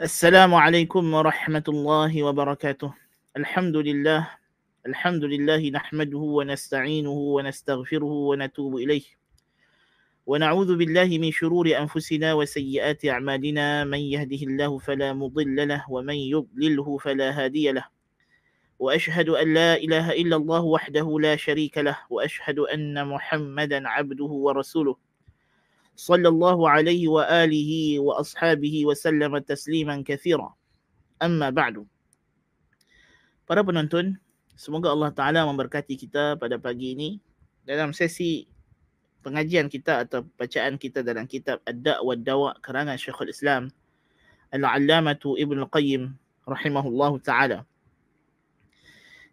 السلام عليكم ورحمة الله وبركاته. الحمد لله الحمد لله نحمده ونستعينه ونستغفره ونتوب إليه. ونعوذ بالله من شرور أنفسنا وسيئات أعمالنا. من يهده الله فلا مضل له ومن يضلله فلا هادي له. وأشهد أن لا إله إلا الله وحده لا شريك له وأشهد أن محمدا عبده ورسوله. صلى الله عليه وآله وأصحابه وسلم تسليما كثيرا أما بعد Para penonton, semoga Allah Ta'ala memberkati kita pada pagi ini dalam sesi pengajian kita atau bacaan kita dalam kitab Ad-Da' wa Dawa' karangan Syekhul Islam Al-Allamatu Ibn Al-Qayyim rahimahullahu ta'ala.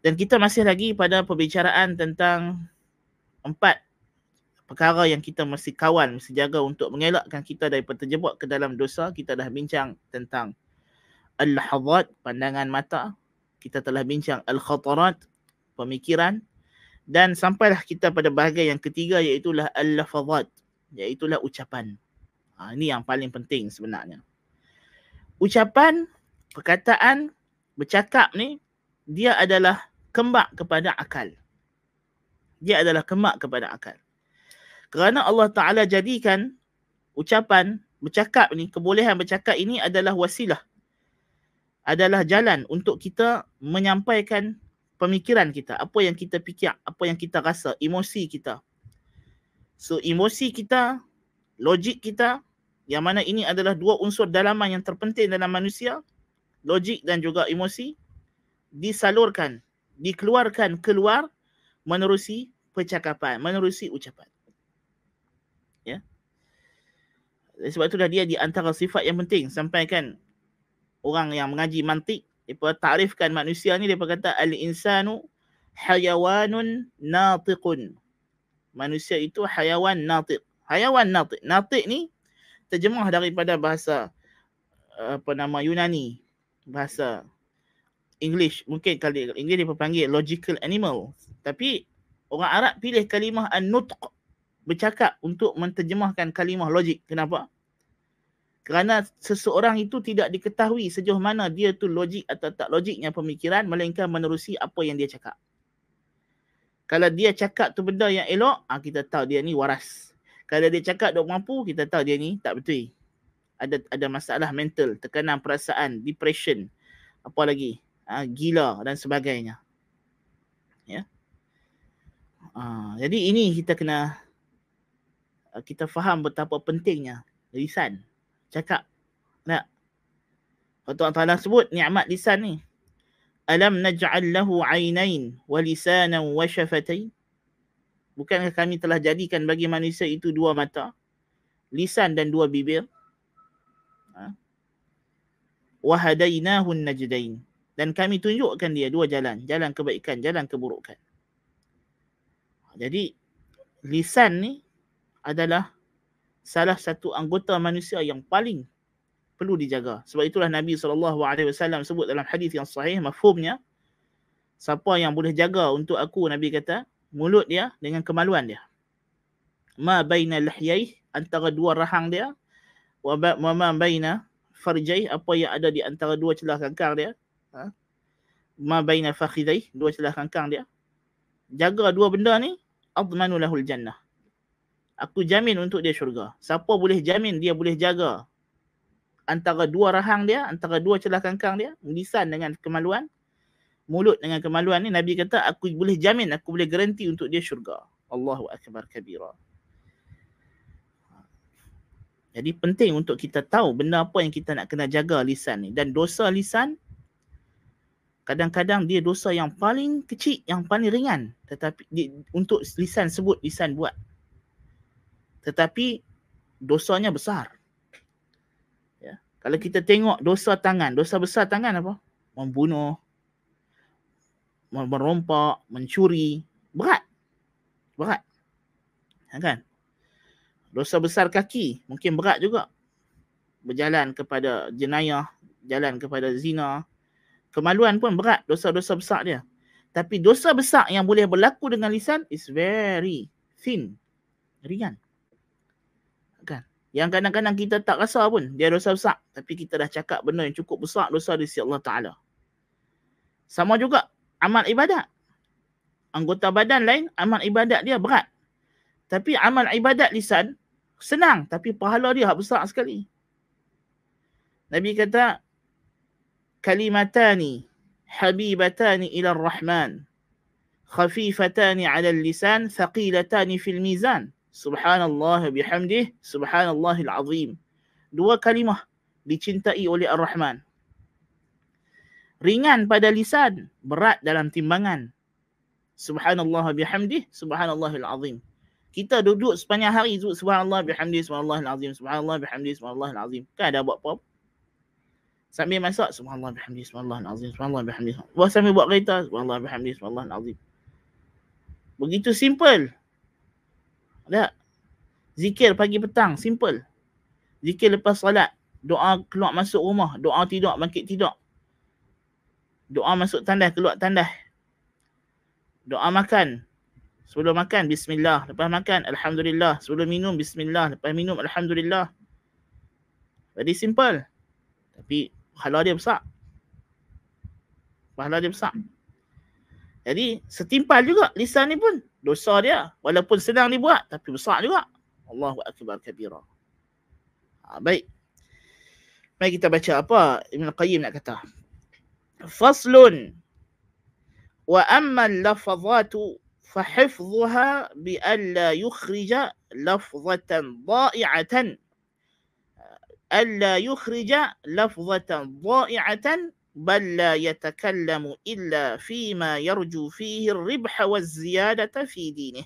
Dan kita masih lagi pada pembicaraan tentang empat perkara yang kita mesti kawan, mesti jaga untuk mengelakkan kita daripada terjebak ke dalam dosa. Kita dah bincang tentang al-lahazat, pandangan mata. Kita telah bincang al-khatarat, pemikiran. Dan sampailah kita pada bahagian yang ketiga iaitulah al-lafazat, iaitulah ucapan. Ha, ini yang paling penting sebenarnya. Ucapan, perkataan, bercakap ni, dia adalah kembak kepada akal. Dia adalah kembak kepada akal. Kerana Allah Ta'ala jadikan ucapan, bercakap ni, kebolehan bercakap ini adalah wasilah. Adalah jalan untuk kita menyampaikan pemikiran kita. Apa yang kita fikir, apa yang kita rasa, emosi kita. So emosi kita, logik kita, yang mana ini adalah dua unsur dalaman yang terpenting dalam manusia, logik dan juga emosi, disalurkan, dikeluarkan keluar menerusi percakapan, menerusi ucapan. Sebab itulah dia di antara sifat yang penting. Sampaikan orang yang mengaji mantik depa takrifkan manusia ni depa kata al insanu hayawanun natiqun. Manusia itu hayawan natiq. Hayawan natiq. Natiq ni terjemah daripada bahasa apa nama Yunani. Bahasa English. Mungkin kali English dia panggil logical animal. Tapi orang Arab pilih kalimah an-nutq bercakap untuk menterjemahkan kalimah logik. Kenapa? Kerana seseorang itu tidak diketahui sejauh mana dia tu logik atau tak logiknya pemikiran melainkan menerusi apa yang dia cakap. Kalau dia cakap tu benda yang elok, ah kita tahu dia ni waras. Kalau dia cakap dok mampu, kita tahu dia ni tak betul. Ada ada masalah mental, tekanan perasaan, depression, apa lagi? Ha, gila dan sebagainya. Ya. Ha, jadi ini kita kena kita faham betapa pentingnya lisan. Cakap nak Allah Ta'ala sebut ni'mat lisan ni. Alam naj'al lahu 'ainain wa lisanan wa syafatain. Bukankah kami telah jadikan bagi manusia itu dua mata? Lisan dan dua bibir. Ha? wa hadainahu najdain. Dan kami tunjukkan dia dua jalan. Jalan kebaikan jalan keburukan. Jadi lisan ni adalah salah satu anggota manusia yang paling perlu dijaga. Sebab itulah Nabi SAW sebut dalam hadis yang sahih, mafhumnya, siapa yang boleh jaga untuk aku, Nabi kata, mulut dia dengan kemaluan dia. Ma baina lihyai, antara dua rahang dia, wa ma baina farjai, apa yang ada di antara dua celah kangkang dia, ha? ma baina fakhidai, dua celah kangkang dia. Jaga dua benda ni, admanu lahul jannah aku jamin untuk dia syurga. Siapa boleh jamin dia boleh jaga antara dua rahang dia, antara dua celah kangkang dia, lisan dengan kemaluan, mulut dengan kemaluan ni, Nabi kata aku boleh jamin, aku boleh garanti untuk dia syurga. Allahu Akbar kabira. Jadi penting untuk kita tahu benda apa yang kita nak kena jaga lisan ni. Dan dosa lisan, kadang-kadang dia dosa yang paling kecil, yang paling ringan. Tetapi di, untuk lisan sebut, lisan buat tetapi dosanya besar. Ya. Kalau kita tengok dosa tangan, dosa besar tangan apa? Membunuh, merompak, mencuri, berat. Berat. Ya kan? Dosa besar kaki mungkin berat juga. Berjalan kepada jenayah, jalan kepada zina. Kemaluan pun berat, dosa-dosa besar dia. Tapi dosa besar yang boleh berlaku dengan lisan is very thin, ringan Yang kadang-kadang kita tak rasa pun dia dosa besar. Tapi kita dah cakap benda yang cukup besar dosa di sisi Allah Ta'ala. Sama juga amal ibadat. Anggota badan lain, amal ibadat dia berat. Tapi amal ibadat lisan, senang. Tapi pahala dia besar sekali. Nabi kata, kalimatani habibatani ila rahman khafifatani ala lisan thaqilatani fil mizan subhanallah bihamdih subhanallahil azim. Dua kalimah dicintai oleh ar-rahman. Ringan pada lisan berat dalam timbangan. Subhanallah bihamdih subhanallahil azim. Kita duduk sepanjang hari sebut subhanallah bihamdih subhanallahil azim subhanallah bihamdih subhanallahil azim. Kan ada buat apa? Sambil masak subhanallah bihamdih subhanallahil azim subhanallah bihamdih. Buat sambil buat kereta subhanallah bihamdih subhanallahil azim. Begitu simple. Ada. Zikir pagi petang, simple. Zikir lepas salat. Doa keluar masuk rumah. Doa tidur, bangkit tidur. Doa masuk tandas, keluar tandas. Doa makan. Sebelum makan, bismillah. Lepas makan, alhamdulillah. Sebelum minum, bismillah. Lepas minum, alhamdulillah. Very simple. Tapi pahala dia besar. Pahala dia besar. Jadi setimpal juga lisan ni pun dosa dia. Walaupun senang dibuat tapi besar juga. Allahu akbar kabira. Ha, baik. Mari kita baca apa Ibn Qayyim nak kata. Faslun. Wa amma al-lafazatu فحفظها بألا يخرج لفظة ضائعة ألا يخرج لفظة ضائعة بل لا يتكلم إلا فيما يرجو فيه الربح والزيادة في دينه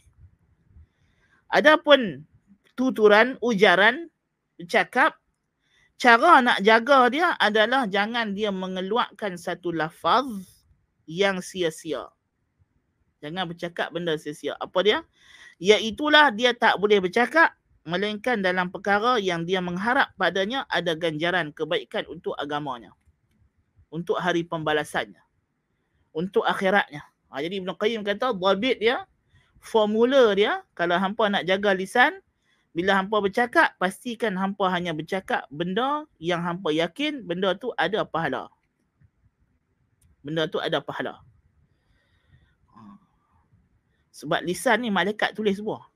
Adapun tuturan, ujaran, cakap, cara nak jaga dia adalah jangan dia mengeluarkan satu lafaz yang sia-sia. Jangan bercakap benda sia-sia. Apa dia? Iaitulah dia tak boleh bercakap melainkan dalam perkara yang dia mengharap padanya ada ganjaran kebaikan untuk agamanya untuk hari pembalasannya. Untuk akhiratnya. Ha, jadi Ibn Qayyim kata, dhabit dia, formula dia, kalau hampa nak jaga lisan, bila hampa bercakap, pastikan hampa hanya bercakap benda yang hampa yakin benda tu ada pahala. Benda tu ada pahala. Ha. Sebab lisan ni malaikat tulis semua.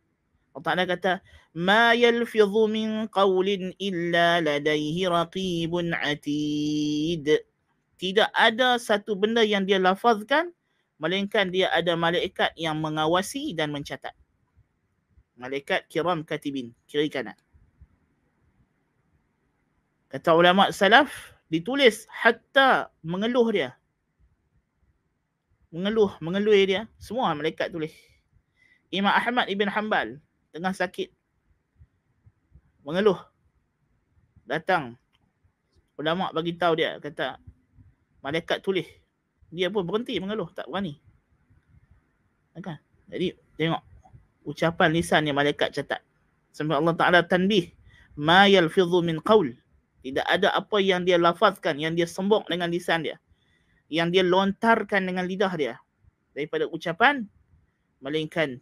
Allah Ta'ala kata, Ma yalfidhu min qawlin illa ladaihi raqibun atid tidak ada satu benda yang dia lafazkan melainkan dia ada malaikat yang mengawasi dan mencatat. Malaikat kiram katibin, kiri kanan. Kata ulama salaf, ditulis hatta mengeluh dia. Mengeluh, mengeluh dia, semua malaikat tulis. Imam Ahmad ibn Hanbal tengah sakit. Mengeluh. Datang. Ulama bagi tahu dia kata malaikat tulis. Dia pun berhenti mengeluh, tak berani. Kan? Jadi tengok ucapan lisan yang malaikat catat. Sampai Allah Taala tanbih, ma yalfidhu min qaul. Tidak ada apa yang dia lafazkan, yang dia sembok dengan lisan dia. Yang dia lontarkan dengan lidah dia. Daripada ucapan, melainkan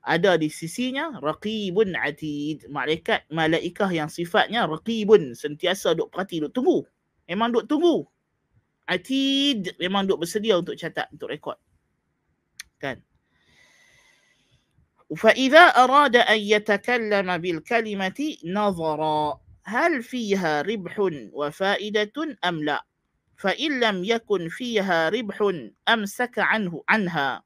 ada di sisinya raqibun atid malaikat malaikah yang sifatnya raqibun sentiasa duk perhati duk tunggu memang duk tunggu Atid memang duk bersedia untuk catat, untuk rekod. Kan? فإذا أراد أن يتكلم بالكلمة نظر هل فيها ربح وفائدة أم لا فإن لم يكن فيها ربح أمسك عنه عنها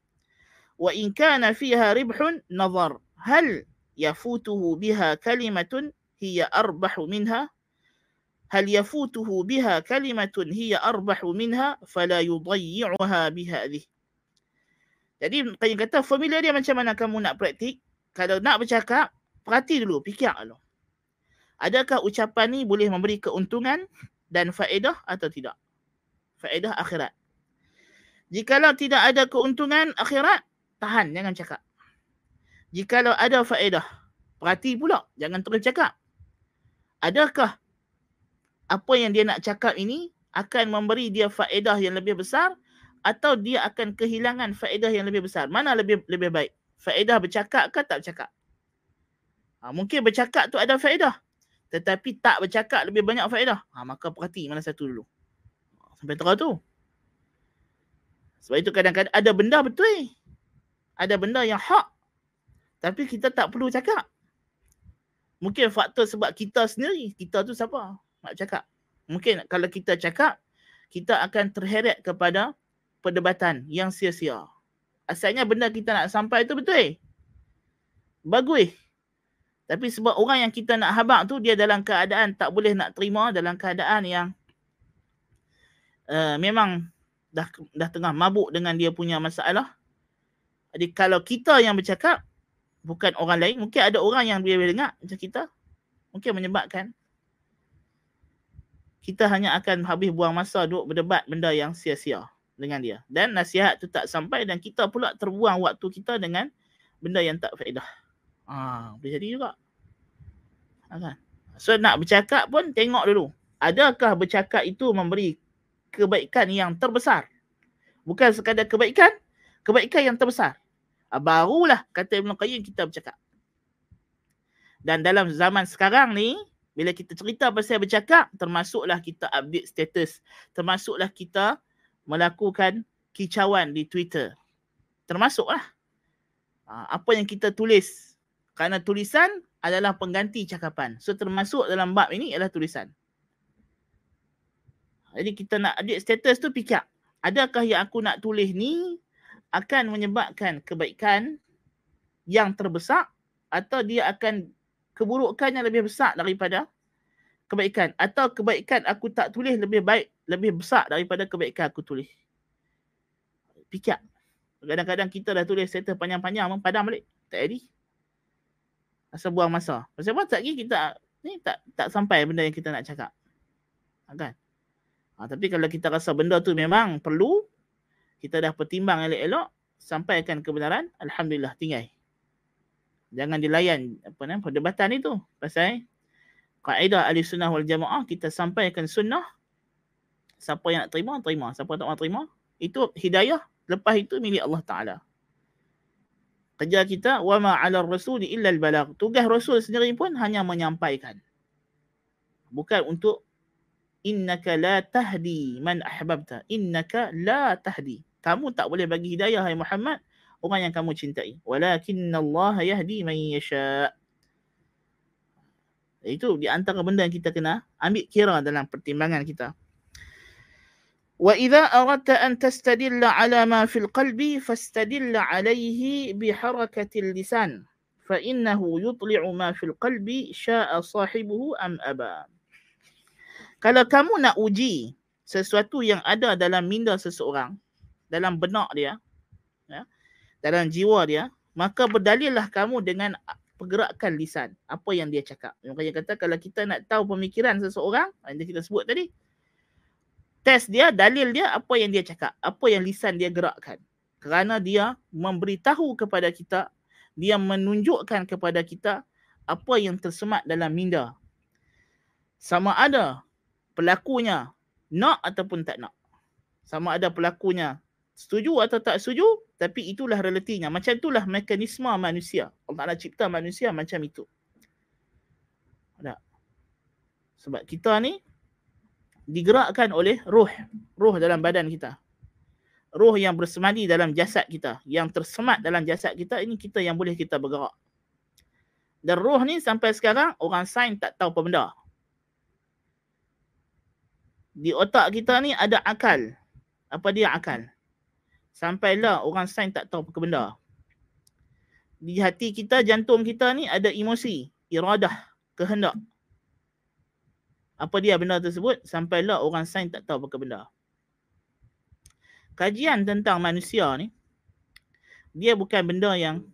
وإن كان فيها ربح نظر هل يفوته بها كلمة هي أربح منها هل يفوته بها كلمة هي أربح منها فلا يضيعها بهذه Jadi Qayyim kata formula dia macam mana kamu nak praktik Kalau nak bercakap Perhati dulu, fikir dulu Adakah ucapan ni boleh memberi keuntungan Dan faedah atau tidak Faedah akhirat Jikalau tidak ada keuntungan akhirat Tahan, jangan cakap Jikalau ada faedah Perhati pula, jangan terus cakap Adakah apa yang dia nak cakap ini akan memberi dia faedah yang lebih besar atau dia akan kehilangan faedah yang lebih besar. Mana lebih lebih baik? Faedah bercakap ke tak bercakap? Ha, mungkin bercakap tu ada faedah tetapi tak bercakap lebih banyak faedah. Ha, maka perhati mana satu dulu. Sampai terang tu. Sebab itu kadang-kadang ada benda betul. Ada benda yang hak. Tapi kita tak perlu cakap. Mungkin faktor sebab kita sendiri. Kita tu siapa nak cakap. Mungkin kalau kita cakap, kita akan terheret kepada perdebatan yang sia-sia. Asalnya benda kita nak sampai tu betul. Bagus. Tapi sebab orang yang kita nak habak tu dia dalam keadaan tak boleh nak terima dalam keadaan yang uh, memang dah dah tengah mabuk dengan dia punya masalah. Jadi kalau kita yang bercakap bukan orang lain, mungkin ada orang yang boleh dengar macam kita. Mungkin menyebabkan kita hanya akan habis buang masa duduk berdebat benda yang sia-sia dengan dia. Dan nasihat tu tak sampai dan kita pula terbuang waktu kita dengan benda yang tak faedah. Ah, boleh jadi juga. Ha, kan? So nak bercakap pun tengok dulu. Adakah bercakap itu memberi kebaikan yang terbesar? Bukan sekadar kebaikan, kebaikan yang terbesar. Ah, barulah kata Ibn Qayyim kita bercakap. Dan dalam zaman sekarang ni, bila kita cerita pasal bercakap, termasuklah kita update status. Termasuklah kita melakukan kicauan di Twitter. Termasuklah. Ah, apa yang kita tulis kerana tulisan adalah pengganti cakapan. So termasuk dalam bab ini adalah tulisan. Jadi kita nak edit status tu fikir. Adakah yang aku nak tulis ni akan menyebabkan kebaikan yang terbesar atau dia akan keburukan yang lebih besar daripada kebaikan atau kebaikan aku tak tulis lebih baik lebih besar daripada kebaikan aku tulis. Fikir. Kadang-kadang kita dah tulis status panjang-panjang padam balik. Tak jadi. Asal buang masa. Pasal apa tak kita ni tak tak sampai benda yang kita nak cakap. Ha, kan? Ha, tapi kalau kita rasa benda tu memang perlu, kita dah pertimbang elok-elok, sampaikan kebenaran, Alhamdulillah tinggal. Jangan dilayan apa nama perdebatan itu. Pasal kaedah ahli sunnah wal jamaah, kita sampaikan sunnah, siapa yang nak terima, terima. Siapa tak nak terima, itu hidayah. Lepas itu milik Allah Ta'ala kerja kita wa ma 'ala rasul illa al balagh. Tugas rasul sendiri pun hanya menyampaikan. Bukan untuk innaka la tahdi man ahbabta. Innaka la tahdi. Kamu tak boleh bagi hidayah hai Muhammad orang yang kamu cintai. Walakin Allah yahdi man yasha. Itu di antara benda yang kita kena ambil kira dalam pertimbangan kita. Wa idza aradta an tastadilla ala ma fil qalbi fastadilla alayhi bi harakatil lisan fa innahu yutli'u ma fil qalbi sha'a sahibuhu am aba. Kalau kamu nak uji sesuatu yang ada dalam minda seseorang, dalam benak dia, dalam jiwa dia, maka berdalillah kamu dengan pergerakan lisan. Apa yang dia cakap. Makanya kata kalau kita nak tahu pemikiran seseorang, yang kita sebut tadi, test dia, dalil dia apa yang dia cakap, apa yang lisan dia gerakkan. Kerana dia memberitahu kepada kita, dia menunjukkan kepada kita apa yang tersemat dalam minda. Sama ada pelakunya nak ataupun tak nak. Sama ada pelakunya setuju atau tak setuju, tapi itulah relatinya. Macam itulah mekanisme manusia. Allah Ta'ala cipta manusia macam itu. Tak? Sebab kita ni digerakkan oleh roh, roh dalam badan kita. Roh yang bersemadi dalam jasad kita, yang tersemat dalam jasad kita, ini kita yang boleh kita bergerak. Dan roh ni sampai sekarang orang sains tak tahu apa benda. Di otak kita ni ada akal. Apa dia akal? Sampailah orang sains tak tahu apa benda. Di hati kita, jantung kita ni ada emosi, iradah, kehendak apa dia benda tersebut sampailah orang sains tak tahu apa benda. Kajian tentang manusia ni dia bukan benda yang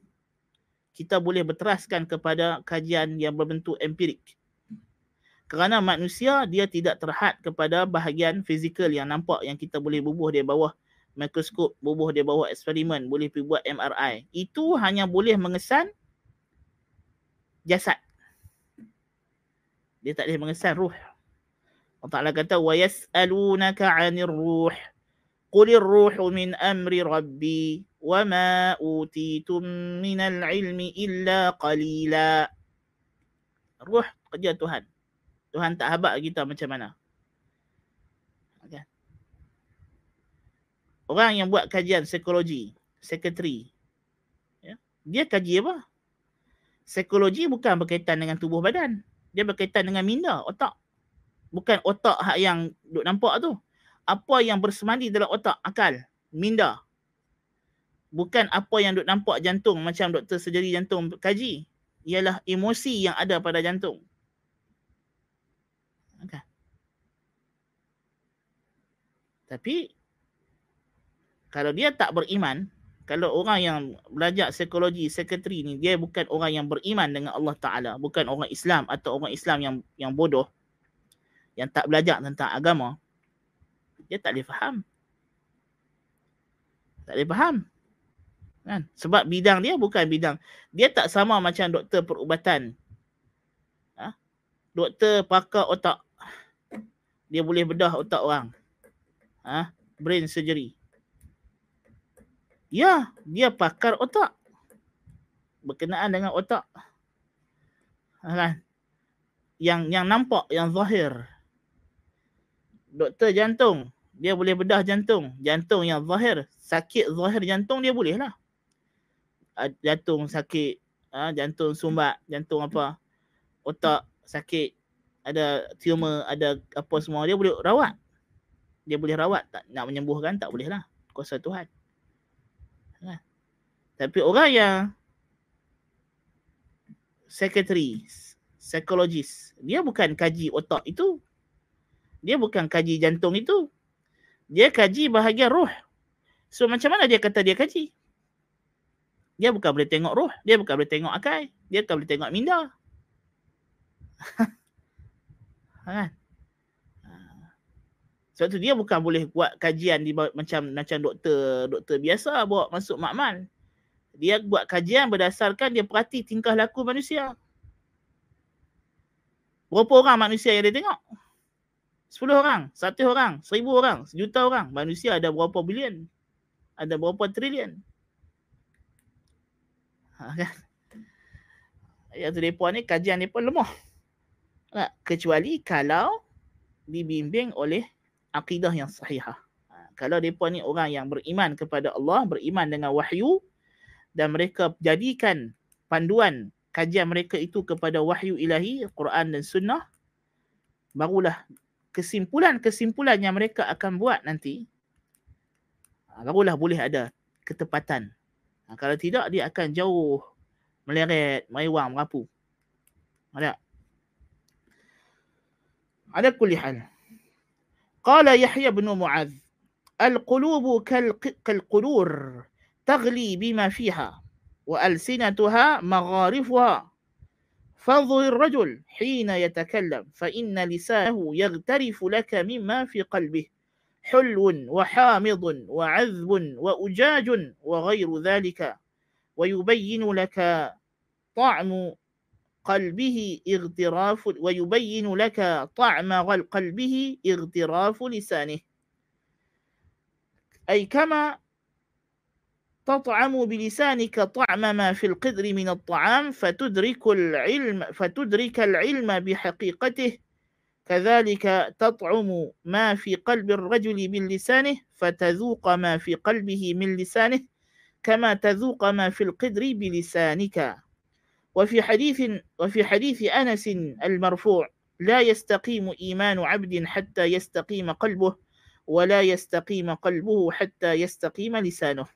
kita boleh berteraskan kepada kajian yang berbentuk empirik. Kerana manusia dia tidak terhad kepada bahagian fizikal yang nampak yang kita boleh bubuh di bawah mikroskop, bubuh di bawah eksperimen, boleh pergi buat MRI. Itu hanya boleh mengesan jasad. Dia tak boleh mengesan ruh. Allah Ta'ala kata wa yas'alunaka 'anir ruh ruhu min amri rabbi wa ma utitum minal ilmi illa qalila ruh kerja Tuhan Tuhan tak habaq kita macam mana. Okay. Orang yang buat kajian psikologi, sekretari, ya, dia kaji apa? Psikologi bukan berkaitan dengan tubuh badan. Dia berkaitan dengan minda, otak. Bukan otak yang duk nampak tu. Apa yang bersemadi dalam otak, akal, minda. Bukan apa yang duk nampak jantung macam doktor sejari jantung kaji. Ialah emosi yang ada pada jantung. Okay. Tapi kalau dia tak beriman, kalau orang yang belajar psikologi, sekretari ni dia bukan orang yang beriman dengan Allah Taala, bukan orang Islam atau orang Islam yang yang bodoh yang tak belajar tentang agama, dia tak boleh faham. Tak boleh faham. Kan? Sebab bidang dia bukan bidang. Dia tak sama macam doktor perubatan. Ha? Doktor pakar otak dia boleh bedah otak orang. Ha? Brain surgery. Ya, dia pakar otak. Berkenaan dengan otak. Kan? Yang yang nampak, yang zahir. Doktor jantung, dia boleh bedah jantung. Jantung yang zahir, sakit zahir jantung dia boleh lah. Jantung sakit, ha? jantung sumbat, jantung apa, otak sakit, ada tumor, ada apa semua, dia boleh rawat. Dia boleh rawat, tak nak menyembuhkan, tak boleh lah. Kuasa Tuhan. Ha. Tapi orang yang secretary, psikologis, dia bukan kaji otak itu. Dia bukan kaji jantung itu. Dia kaji bahagian roh. So macam mana dia kata dia kaji? Dia bukan boleh tengok roh, dia bukan boleh tengok akal, dia bukan boleh tengok minda. kan sebab tu dia bukan boleh buat kajian di macam macam doktor doktor biasa bawa masuk makmal dia buat kajian berdasarkan dia perhati tingkah laku manusia berapa orang manusia yang dia tengok 10 orang, 100 orang, 1000 orang, sejuta orang. Manusia ada berapa bilion? Ada berapa trilion? Ha, kan? Ya tu depa ni kajian depa lemah. Tak, kecuali kalau dibimbing oleh akidah yang sahihah. Ha, kalau mereka ni orang yang beriman kepada Allah, beriman dengan wahyu dan mereka jadikan panduan kajian mereka itu kepada wahyu ilahi, Quran dan sunnah, barulah kesimpulan-kesimpulan yang mereka akan buat nanti, ha, barulah boleh ada ketepatan. Ha, kalau tidak, dia akan jauh meleret, meriwang, merapu. Ada? Ada kulihan. قال يحيى بن معاذ القلوب كالقلور تغلي بما فيها وألسنتها مغارفها. فانظر الرجل حين يتكلم فإن لسانه يغترف لك مما في قلبه حلو وحامض وعذب وأجاج وغير ذلك ويبين لك طعم قلبه اغتراف ويبين لك طعم قلبه اغتراف لسانه. أي كما تطعم بلسانك طعم ما في القدر من الطعام فتدرك العلم فتدرك العلم بحقيقته. كذلك تطعم ما في قلب الرجل باللسانه فتذوق ما في قلبه من لسانه كما تذوق ما في القدر بلسانك. وفي حديث وفي حديث أنس المرفوع لا يستقيم إيمان عبد حتى يستقيم قلبه ولا يستقيم قلبه حتى يستقيم لسانه.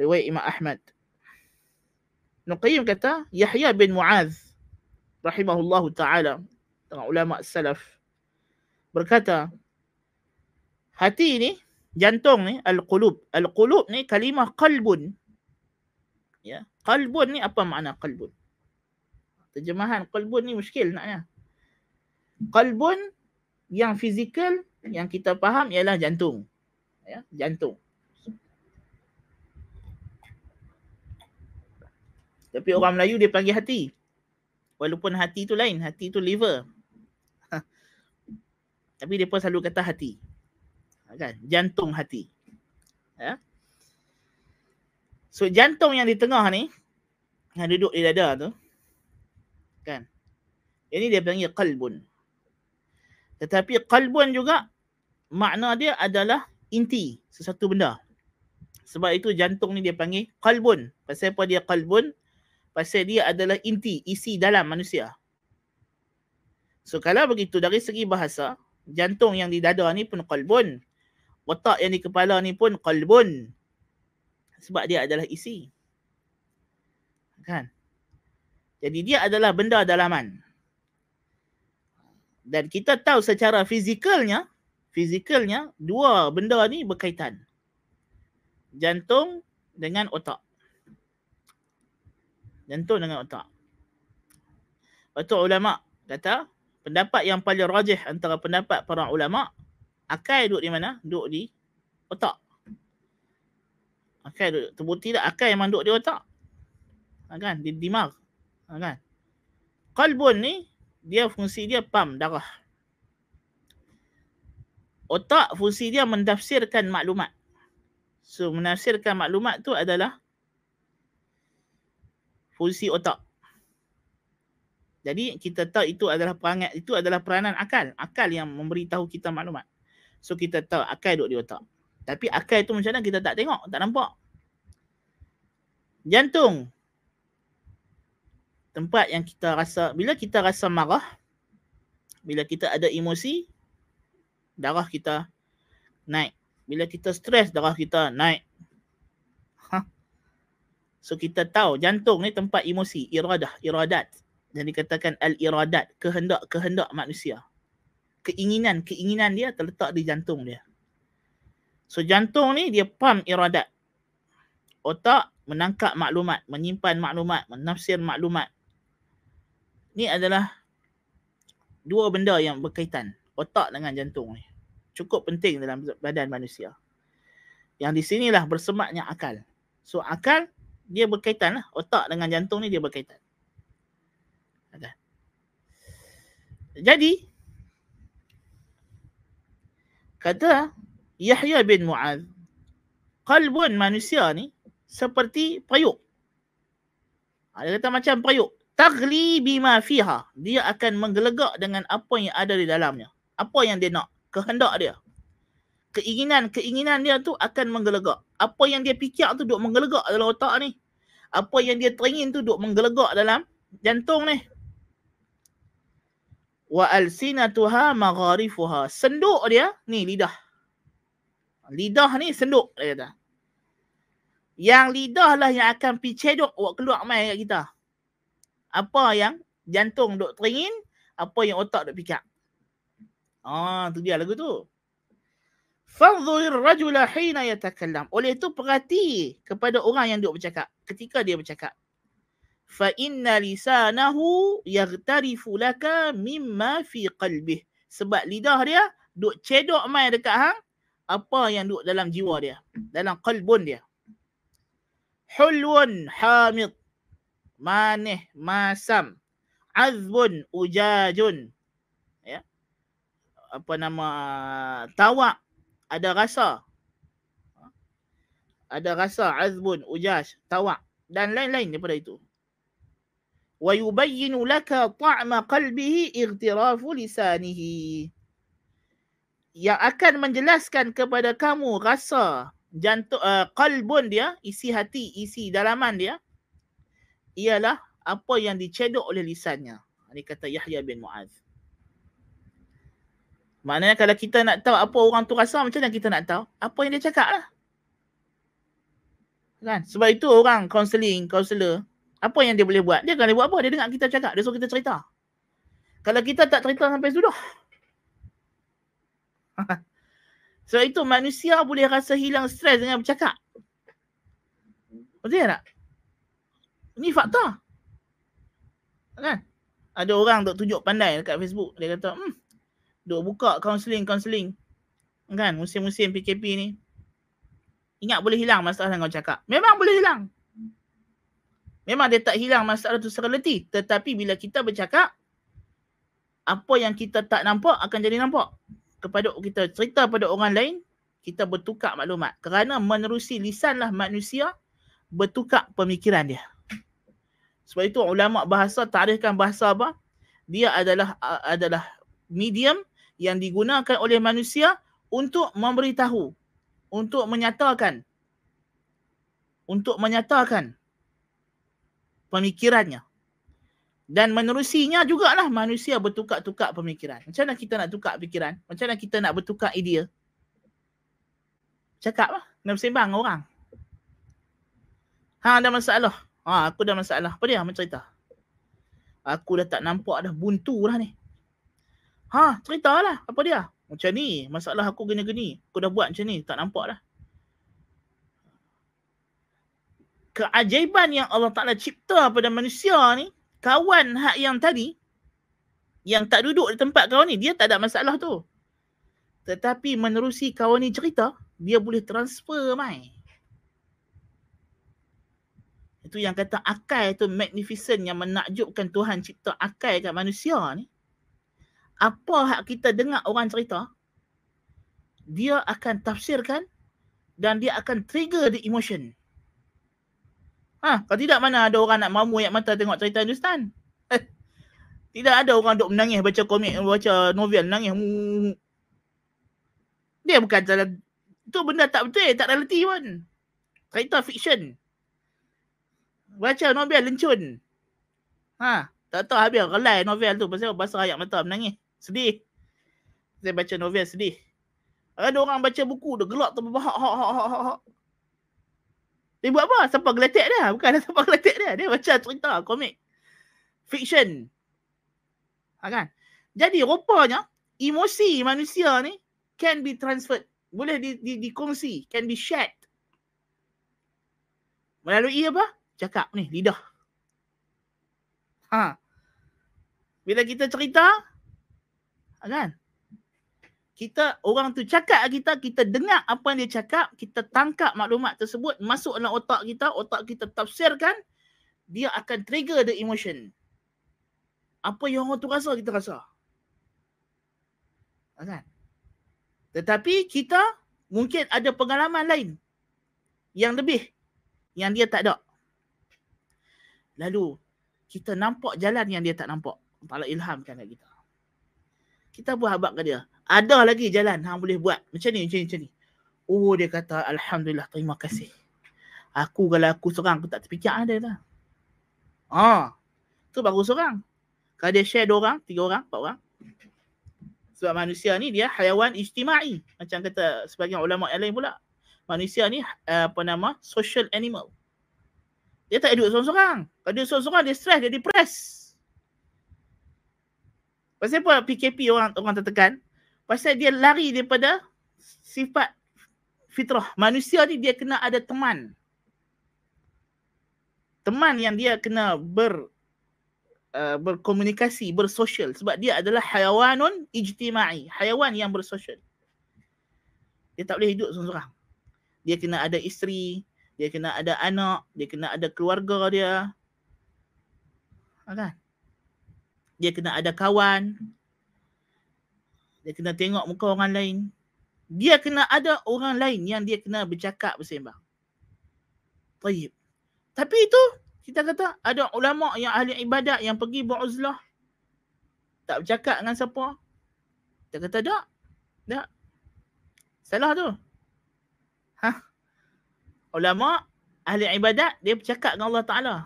رواية إمام أحمد. نقيم كتا يحيى بن معاذ رحمه الله تعالى علماء السلف. berkata jantung ni al-qulub al-qulub ni kalimah qalbun ya Qalbun ni apa makna qalbun? Terjemahan qalbun ni muskil naknya. Qalbun yang fizikal yang kita faham ialah jantung. Ya, jantung. Tapi orang Melayu dia panggil hati. Walaupun hati tu lain, hati tu liver. Tapi pun selalu kata hati. Kan? Jantung hati. Ya. So jantung yang di tengah ni yang duduk di dada tu kan. Ini dia panggil qalbun. Tetapi qalbun juga makna dia adalah inti sesuatu benda. Sebab itu jantung ni dia panggil qalbun. Pasal apa dia qalbun? Pasal dia adalah inti, isi dalam manusia. So kalau begitu dari segi bahasa, jantung yang di dada ni pun qalbun. Otak yang di kepala ni pun qalbun. Sebab dia adalah isi. Kan? Jadi dia adalah benda dalaman. Dan kita tahu secara fizikalnya, fizikalnya dua benda ni berkaitan. Jantung dengan otak. Jantung dengan otak. Tu ulama kata pendapat yang paling rajih antara pendapat para ulama akal duduk di mana? Duduk di otak. Akal. Terbukti tak akal memang duduk di otak? Ha, kan? Di dimag. Ha, kan? Kalbun ni dia fungsi dia pam darah. Otak fungsi dia mendafsirkan maklumat. So menafsirkan maklumat tu adalah fungsi otak. Jadi kita tahu itu adalah perangai itu adalah peranan akal. Akal yang memberitahu kita maklumat. So kita tahu akal duduk di otak. Tapi akal itu macam mana kita tak tengok, tak nampak. Jantung. Tempat yang kita rasa, bila kita rasa marah, bila kita ada emosi, darah kita naik. Bila kita stres, darah kita naik. Ha? So kita tahu jantung ni tempat emosi, iradah, iradat. Dan dikatakan al-iradat, kehendak-kehendak manusia keinginan-keinginan dia terletak di jantung dia. So jantung ni dia pam iradat. Otak menangkap maklumat, menyimpan maklumat, menafsir maklumat. Ni adalah dua benda yang berkaitan. Otak dengan jantung ni. Cukup penting dalam badan manusia. Yang di sinilah bersemaknya akal. So akal dia berkaitan lah. Otak dengan jantung ni dia berkaitan. Jadi Kata Yahya bin Mu'ad, kalbun manusia ni seperti payuk. Ha, dia kata macam payuk. Tagli bima fiha. Dia akan menggelegak dengan apa yang ada di dalamnya. Apa yang dia nak. Kehendak dia. Keinginan-keinginan dia tu akan menggelegak. Apa yang dia fikir tu duk menggelegak dalam otak ni. Apa yang dia teringin tu duk menggelegak dalam jantung ni. Wa alsinatuha magharifuha. Senduk dia, ni lidah. Lidah ni senduk, dia kata. Yang lidah lah yang akan pi cedok buat keluar mai kat kita. Apa yang jantung duk teringin, apa yang otak duk fikir. Ah, tu dia lagu tu. Fanzur rajula hina yatakallam. Oleh itu perhati kepada orang yang duk bercakap ketika dia bercakap fa inna lisanahu yaghtarifu laka mimma fi qalbih sebab lidah dia duk cedok mai dekat hang apa yang duk dalam jiwa dia dalam qalbun dia hulwun hamid manih masam azbun ujajun ya apa nama tawak ada rasa ada rasa azbun ujaj tawak dan lain-lain daripada itu ويبين لك طعم قلبه اغتراف لسانه yang akan menjelaskan kepada kamu rasa jantung uh, qalbun dia isi hati isi dalaman dia ialah apa yang dicedok oleh lisannya ini kata Yahya bin Muaz maknanya kalau kita nak tahu apa orang tu rasa macam mana kita nak tahu apa yang dia cakap lah kan sebab itu orang counselling counselor apa yang dia boleh buat? Dia kan dia buat apa? Dia dengar kita cakap. Dia suruh kita cerita. Kalau kita tak cerita sampai sudah. So itu manusia boleh rasa hilang stres dengan bercakap. Betul tak? Ini fakta. Kan? Ada orang duk tunjuk pandai dekat Facebook. Dia kata, hmm, duk buka counselling-counselling. Kan? Musim-musim PKP ni. Ingat boleh hilang masalah dengan cakap. Memang boleh hilang. Memang dia tak hilang masalah tu secara letih. Tetapi bila kita bercakap, apa yang kita tak nampak akan jadi nampak. Kepada kita cerita pada orang lain, kita bertukar maklumat. Kerana menerusi lisanlah manusia bertukar pemikiran dia. Sebab itu ulama bahasa tarifkan bahasa apa? dia adalah adalah medium yang digunakan oleh manusia untuk memberitahu, untuk menyatakan untuk menyatakan pemikirannya. Dan menerusinya jugalah manusia bertukar-tukar pemikiran. Macam mana kita nak tukar pikiran? Macam mana kita nak bertukar idea? Cakap lah. Nak bersembang orang. Ha, ada masalah. Ha, aku dah masalah. Apa dia? Macam cerita. Aku dah tak nampak dah buntu lah ni. Ha, ceritalah. Apa dia? Macam ni. Masalah aku gini-gini. Aku dah buat macam ni. Tak nampak dah. keajaiban yang Allah Ta'ala cipta pada manusia ni, kawan hak yang tadi, yang tak duduk di tempat kawan ni, dia tak ada masalah tu. Tetapi menerusi kawan ni cerita, dia boleh transfer mai. Itu yang kata akal tu magnificent yang menakjubkan Tuhan cipta akal kat manusia ni. Apa hak kita dengar orang cerita, dia akan tafsirkan dan dia akan trigger the emotion. Ha, kalau tidak mana ada orang nak mamu ayat mata tengok cerita Hindustan. Eh, tidak ada orang duk menangis baca komik, baca novel, nangis. Dia bukan salah. Itu benda tak betul, tak realiti pun. Cerita fiction. Baca novel lencun. Ha, tak tahu habis relai novel tu pasal pasal ayat mata menangis. Sedih. Saya baca novel sedih. Ada orang baca buku dia gelak terbahak hak hak hak hak. Dia buat apa? Siapa geletek dia? Bukan ada siapa geletek dia. Dia baca cerita komik. Fiction. Ha, kan? Jadi rupanya emosi manusia ni can be transferred. Boleh di, di, dikongsi. Can be shared. Melalui apa? Cakap ni, lidah. Ha. Bila kita cerita, ha, kan? Kita orang tu cakap kita kita dengar apa yang dia cakap kita tangkap maklumat tersebut masuk dalam otak kita otak kita tafsirkan dia akan trigger the emotion. Apa yang orang tu rasa kita rasa. Kan? Tetapi kita mungkin ada pengalaman lain yang lebih yang dia tak ada. Lalu kita nampak jalan yang dia tak nampak. Allah ilhamkan kat kita kita buat habak ke dia? Ada lagi jalan hang boleh buat. Macam ni macam ni macam ni. Oh dia kata alhamdulillah terima kasih. Aku kalau aku seorang aku tak terfikir ada lah. Ah tu baru seorang. Kalau dia share dua orang tiga orang empat orang. Sebab manusia ni dia hayawan ijtimai. Macam kata sebagian ulama yang lain pula. Manusia ni uh, apa nama social animal. Dia tak duduk seorang-seorang. Kalau dia seorang-seorang dia stress dia depress Pasal apa PKP orang orang tertekan? Pasal dia lari daripada sifat fitrah. Manusia ni dia kena ada teman. Teman yang dia kena ber uh, berkomunikasi, bersosial sebab dia adalah hayawanun ijtimai, hayawan yang bersosial. Dia tak boleh hidup seorang-seorang. Dia kena ada isteri, dia kena ada anak, dia kena ada keluarga dia. Kan? Dia kena ada kawan, dia kena tengok muka orang lain. Dia kena ada orang lain yang dia kena bercakap bersembang. Tayyib. Tapi itu kita kata ada ulama yang ahli ibadat yang pergi beruzlah. Tak bercakap dengan siapa. Kita kata tak. Tak. Salah tu. Ha? Ulama ahli ibadat dia bercakap dengan Allah Taala.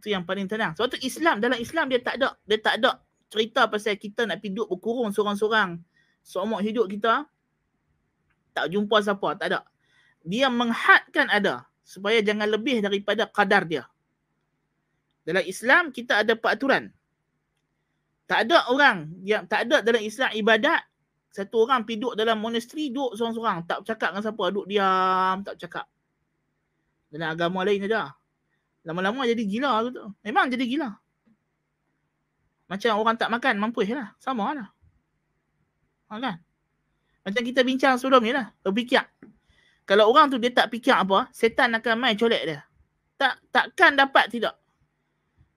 Itu yang paling tenang. Sebab tu Islam dalam Islam dia tak ada dia tak ada cerita pasal kita nak duduk berkurung seorang-seorang. Seumur hidup kita tak jumpa siapa tak ada. Dia menghadkan ada supaya jangan lebih daripada kadar dia. Dalam Islam kita ada peraturan. Tak ada orang yang tak ada dalam Islam ibadat satu orang pergi duduk dalam monasteri duduk seorang-seorang. Tak bercakap dengan siapa duduk diam tak bercakap. Dalam agama lain ada lama-lama jadi gila tu memang jadi gila macam orang tak makan, mampus lah. Sama lah. Ha, kan? Macam kita bincang sebelum ni lah. Berfikir. Kalau orang tu dia tak fikir apa, setan akan main colek dia. Tak Takkan dapat tidak.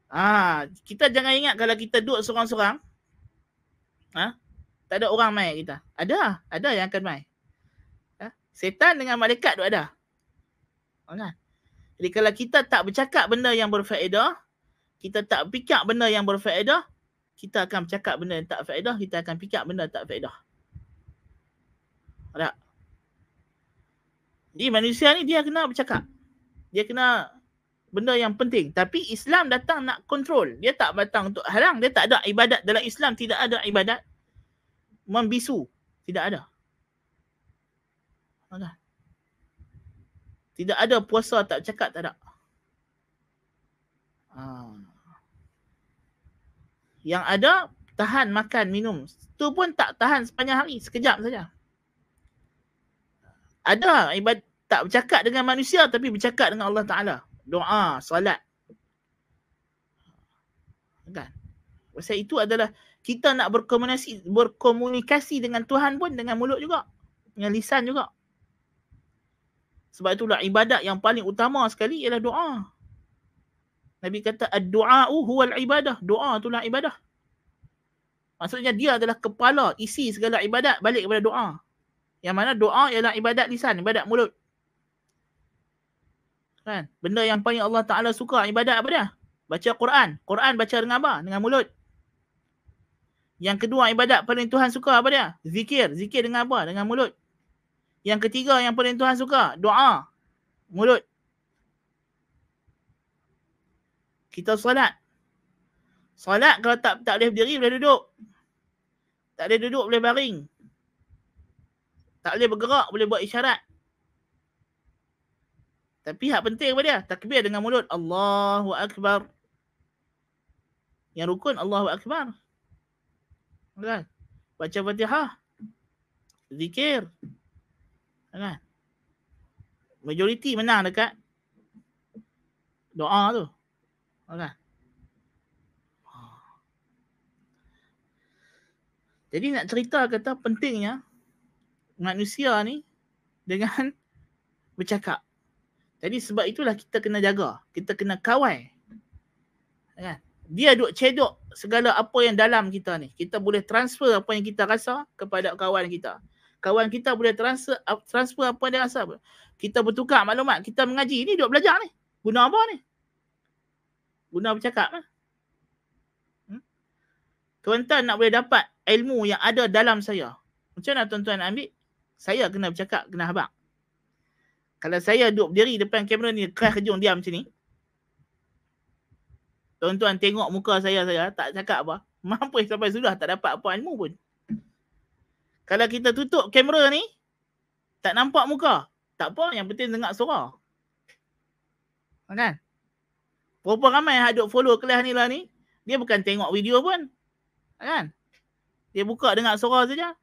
Ha, kita jangan ingat kalau kita duduk seorang-seorang. Ha, tak ada orang main kita. Ada. Ada yang akan main. Ha, setan dengan malaikat tu ada. Ha, kan? Jadi kalau kita tak bercakap benda yang berfaedah, kita tak pikir benda yang berfaedah, kita akan bercakap benda yang tak faedah, kita akan fikir benda tak faedah. Ada? Jadi manusia ni dia kena bercakap. Dia kena benda yang penting. Tapi Islam datang nak kontrol. Dia tak datang untuk halang. Dia tak ada ibadat dalam Islam. Tidak ada ibadat membisu. Tidak ada. Ada. Tidak ada puasa tak cakap tak ada. Ha yang ada tahan makan minum. Tu pun tak tahan sepanjang hari sekejap saja. Ada ibad tak bercakap dengan manusia tapi bercakap dengan Allah Taala. Doa solat. Kan? Pasal itu adalah kita nak berkomunikasi berkomunikasi dengan Tuhan pun dengan mulut juga. Dengan lisan juga sebab itulah ibadat yang paling utama sekali ialah doa Nabi kata ad-du'a'u huwal ibadah. Doa itulah ibadah. Maksudnya dia adalah kepala isi segala ibadat balik kepada doa. Yang mana doa ialah ibadat lisan, ibadat mulut. Kan? Benda yang paling Allah Ta'ala suka ibadat apa dia? Baca Quran. Quran baca dengan apa? Dengan mulut. Yang kedua ibadat paling Tuhan suka apa dia? Zikir. Zikir dengan apa? Dengan mulut. Yang ketiga yang paling Tuhan suka? Doa. Mulut. kita solat. Solat kalau tak tak boleh berdiri boleh duduk. Tak boleh duduk boleh baring. Tak boleh bergerak boleh buat isyarat. Tapi hak penting apa dia? Takbir dengan mulut. Allahu Akbar. Yang rukun Allahu Akbar. Kan? Baca fatihah. Zikir. Kan? Majoriti menang dekat doa tu. Okay. Jadi nak cerita kata pentingnya manusia ni dengan bercakap. Jadi sebab itulah kita kena jaga. Kita kena kawal. Kan? Dia duk cedok segala apa yang dalam kita ni. Kita boleh transfer apa yang kita rasa kepada kawan kita. Kawan kita boleh transfer transfer apa dia rasa. Kita bertukar maklumat. Kita mengaji. Ni duk belajar ni. Guna apa ni? guna bercakap lah. Hmm? Tuan-tuan nak boleh dapat ilmu yang ada dalam saya. Macam mana tuan-tuan nak ambil? Saya kena bercakap, kena habak. Kalau saya duduk berdiri depan kamera ni, keras kejung diam macam ni. Tuan-tuan tengok muka saya, saya tak cakap apa. Mampu sampai sudah tak dapat apa ilmu pun. Kalau kita tutup kamera ni, tak nampak muka. Tak apa, yang penting dengar suara. Kan? Berapa ramai yang duk follow kelas ni lah ni. Dia bukan tengok video pun. Kan? Dia buka dengar suara saja.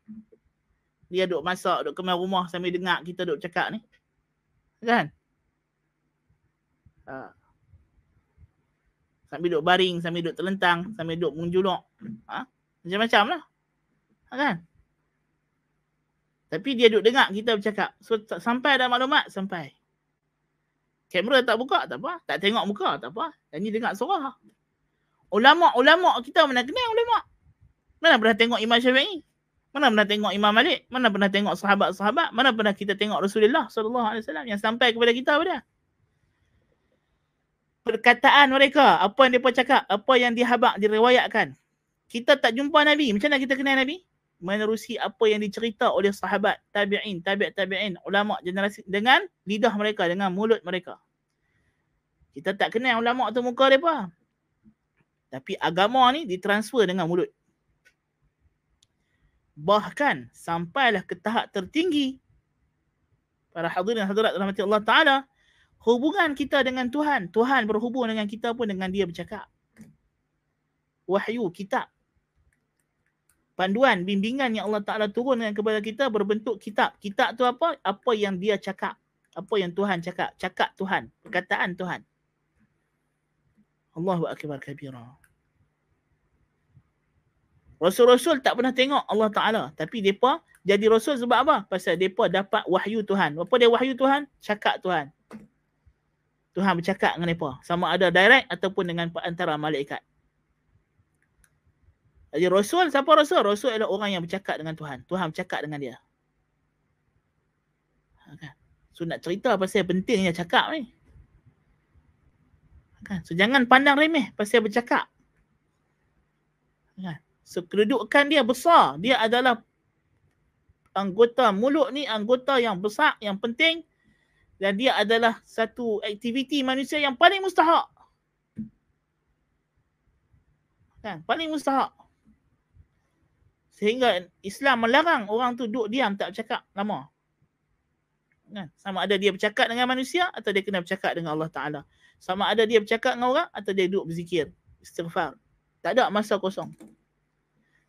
Dia duk masak, duk kemas rumah sambil dengar kita duk cakap ni. Kan? Ha. Sambil duk baring, sambil duk terlentang, sambil duk menjuluk. Ha? Macam-macam lah. Ha, kan? Tapi dia duk dengar kita bercakap. So, sampai ada maklumat? Sampai. Kamera tak buka tak apa. Tak tengok muka tak apa. Dan ni dengar suara. Ulama-ulama kita mana kenal ulama. Mana pernah tengok Imam Syafi'i? Mana pernah tengok Imam Malik? Mana pernah tengok sahabat-sahabat? Mana pernah kita tengok Rasulullah sallallahu alaihi wasallam yang sampai kepada kita apa dia? Perkataan mereka, apa yang mereka cakap, apa yang dihabak, diriwayatkan. Kita tak jumpa Nabi. Macam mana kita kenal Nabi? Menerusi apa yang dicerita oleh sahabat, tabi'in, tabi' tabi'in, ulama generasi dengan lidah mereka, dengan mulut mereka. Kita tak kenal ulama tu muka mereka. Tapi agama ni ditransfer dengan mulut. Bahkan sampailah ke tahap tertinggi para hadirin hadirat rahmati Allah Ta'ala hubungan kita dengan Tuhan. Tuhan berhubung dengan kita pun dengan dia bercakap. Wahyu, kitab panduan, bimbingan yang Allah Ta'ala turunkan kepada kita berbentuk kitab. Kitab tu apa? Apa yang dia cakap. Apa yang Tuhan cakap. Cakap Tuhan. Perkataan Tuhan. Allahu Akbar kabira. Rasul-Rasul tak pernah tengok Allah Ta'ala. Tapi mereka jadi Rasul sebab apa? Pasal mereka dapat wahyu Tuhan. Apa dia wahyu Tuhan? Cakap Tuhan. Tuhan bercakap dengan mereka. Sama ada direct ataupun dengan antara malaikat. Jadi Rasul, siapa Rasul? Rasul adalah orang yang bercakap dengan Tuhan. Tuhan bercakap dengan dia. Ha, kan? So nak cerita pasal pentingnya cakap ni. Kan? So jangan pandang remeh pasal bercakap. Kan? So kedudukan dia besar. Dia adalah anggota mulut ni anggota yang besar, yang penting dan dia adalah satu aktiviti manusia yang paling mustahak. Kan? Paling mustahak. Sehingga Islam melarang orang tu duduk diam tak bercakap lama. Kan? Sama ada dia bercakap dengan manusia atau dia kena bercakap dengan Allah Ta'ala. Sama ada dia bercakap dengan orang atau dia duduk berzikir. Istighfar. Tak ada masa kosong.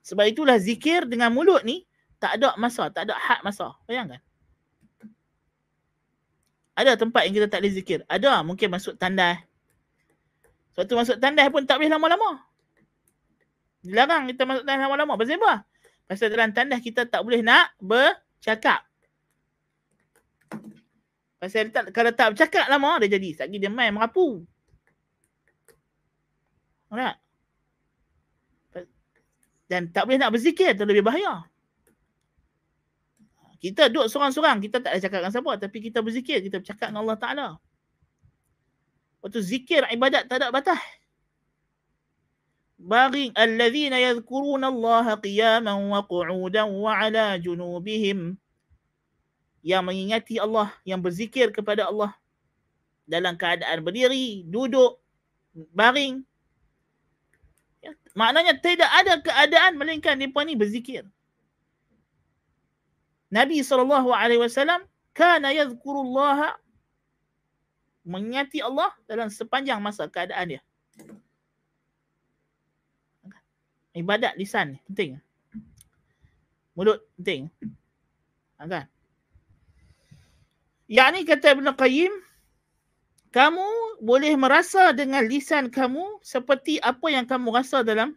Sebab itulah zikir dengan mulut ni tak ada masa, tak ada had masa. Bayangkan. Ada tempat yang kita tak boleh zikir. Ada mungkin masuk tandas. Sebab tu masuk tandas pun tak boleh lama-lama. Dilarang kita masuk tandas lama-lama. Pasal apa? Pasal dalam tandas kita tak boleh nak bercakap. Pasal tak, kalau tak bercakap lama dia jadi. Sekejap dia main merapu. Tak? Dan tak boleh nak berzikir tu lebih bahaya. Kita duduk seorang-seorang, kita tak ada cakap dengan siapa. Tapi kita berzikir, kita bercakap dengan Allah Ta'ala. Waktu zikir ibadat tak ada batas. Baring allazina yadhkuruna Allah qiyaman wa qu'udan wa ala junubihim yang mengingati Allah, yang berzikir kepada Allah dalam keadaan berdiri, duduk, baring. Ya, maknanya tidak ada keadaan melainkan mereka ni berzikir. Nabi SAW kana yadhkurullah mengingati Allah dalam sepanjang masa keadaan dia. Ibadat lisan penting. Mulut penting. Kan? Yang ni kata Ibn Qayyim, kamu boleh merasa dengan lisan kamu seperti apa yang kamu rasa dalam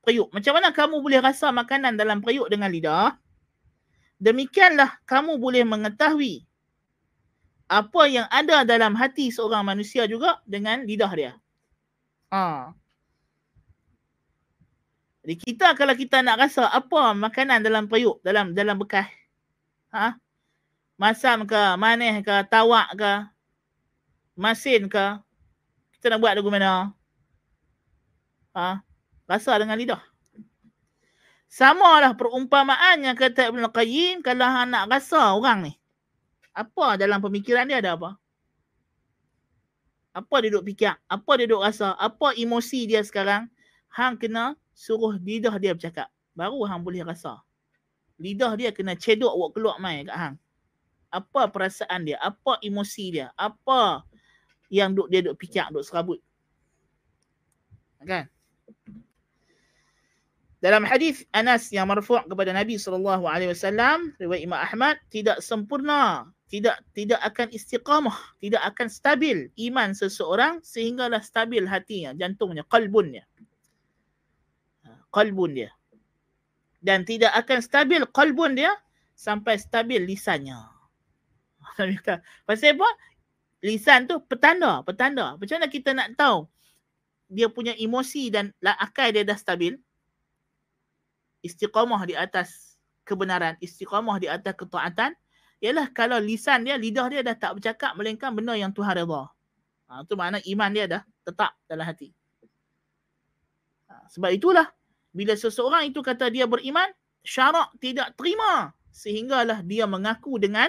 periuk. Macam mana kamu boleh rasa makanan dalam periuk dengan lidah? Demikianlah kamu boleh mengetahui apa yang ada dalam hati seorang manusia juga dengan lidah dia. Ha. Jadi kita kalau kita nak rasa apa makanan dalam periuk, dalam dalam bekas. Ha? masam ke, manis ke, tawak ke, masin ke, kita nak buat lagu mana? Ha? Rasa dengan lidah. Sama lah perumpamaan yang kata Ibn Qayyim kalau nak rasa orang ni. Apa dalam pemikiran dia ada apa? Apa dia duduk fikir? Apa dia duduk rasa? Apa emosi dia sekarang? Hang kena suruh lidah dia bercakap. Baru hang boleh rasa. Lidah dia kena cedok buat keluar mai kat hang apa perasaan dia, apa emosi dia, apa yang duk dia duk fikir, duk serabut. Kan? Dalam hadis Anas yang marfu' kepada Nabi sallallahu alaihi wasallam, riwayat Imam Ahmad, tidak sempurna, tidak tidak akan istiqamah, tidak akan stabil iman seseorang sehinggalah stabil hatinya, jantungnya, qalbunnya. Qalbun dia. Dan tidak akan stabil qalbun dia sampai stabil lisannya. Pasal apa? Lisan tu petanda, petanda. Macam mana kita nak tahu dia punya emosi dan akal dia dah stabil? Istiqamah di atas kebenaran, istiqamah di atas ketaatan. Ialah kalau lisan dia, lidah dia dah tak bercakap melainkan benda yang Tuhan redha. Ha, itu makna iman dia dah tetap dalam hati. Ha, sebab itulah bila seseorang itu kata dia beriman, syarak tidak terima sehinggalah dia mengaku dengan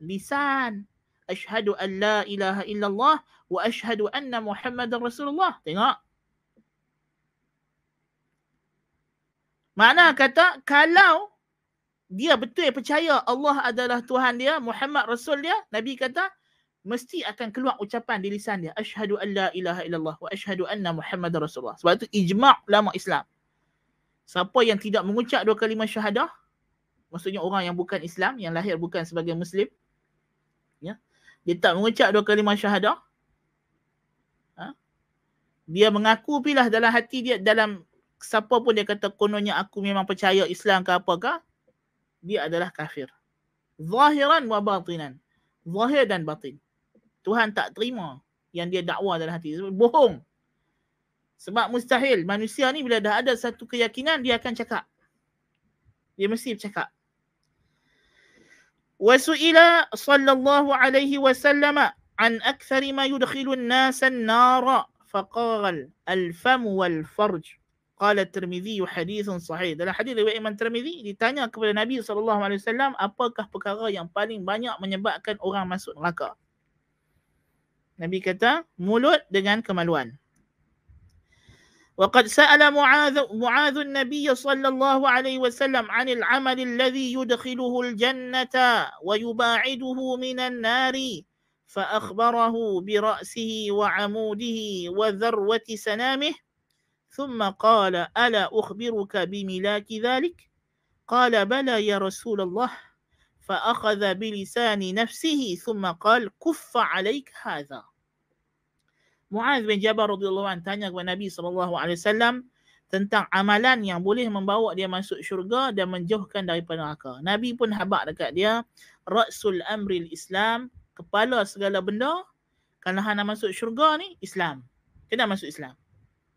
lisan. Ashhadu an la ilaha illallah wa ashhadu anna Muhammadar Rasulullah. Tengok. Mana kata kalau dia betul percaya Allah adalah Tuhan dia, Muhammad Rasul dia, Nabi kata mesti akan keluar ucapan di lisan dia asyhadu an la ilaha illallah wa asyhadu anna Muhammadar Rasulullah. Sebab itu ijma' ulama Islam. Siapa yang tidak mengucap dua kalimah syahadah, maksudnya orang yang bukan Islam, yang lahir bukan sebagai Muslim, ya. Dia tak mengucap dua kalimah syahadah. Ha? Dia mengaku pilah dalam hati dia dalam siapa pun dia kata kononnya aku memang percaya Islam ke apakah dia adalah kafir. Zahiran wa batinan. Zahir dan batin. Tuhan tak terima yang dia dakwa dalam hati. Bohong. Sebab mustahil manusia ni bila dah ada satu keyakinan dia akan cakap. Dia mesti bercakap. Wasuila sallallahu alaihi wasallam an akthari ma yudkhilu an-nas an-nara faqal al-fam wal farj. Qala Tirmizi hadithun sahih. Dalam hadis riwayat Imam Tirmizi ditanya kepada Nabi sallallahu alaihi wasallam apakah perkara yang paling banyak menyebabkan orang masuk neraka? Nabi kata mulut dengan kemaluan. وقد سأل معاذ معاذ النبي صلى الله عليه وسلم عن العمل الذي يدخله الجنة ويباعده من النار فأخبره برأسه وعموده وذروة سنامه ثم قال ألا أخبرك بملاك ذلك؟ قال بلى يا رسول الله. فأخذ بلسان نفسه ثم قال كف عليك هذا. Muaz bin Jabal radhiyallahu anhu tanya kepada Nabi sallallahu alaihi wasallam tentang amalan yang boleh membawa dia masuk syurga dan menjauhkan daripada neraka. Nabi pun habaq dekat dia rasul amril Islam, kepala segala benda kalau hang nak masuk syurga ni Islam. Kena masuk Islam.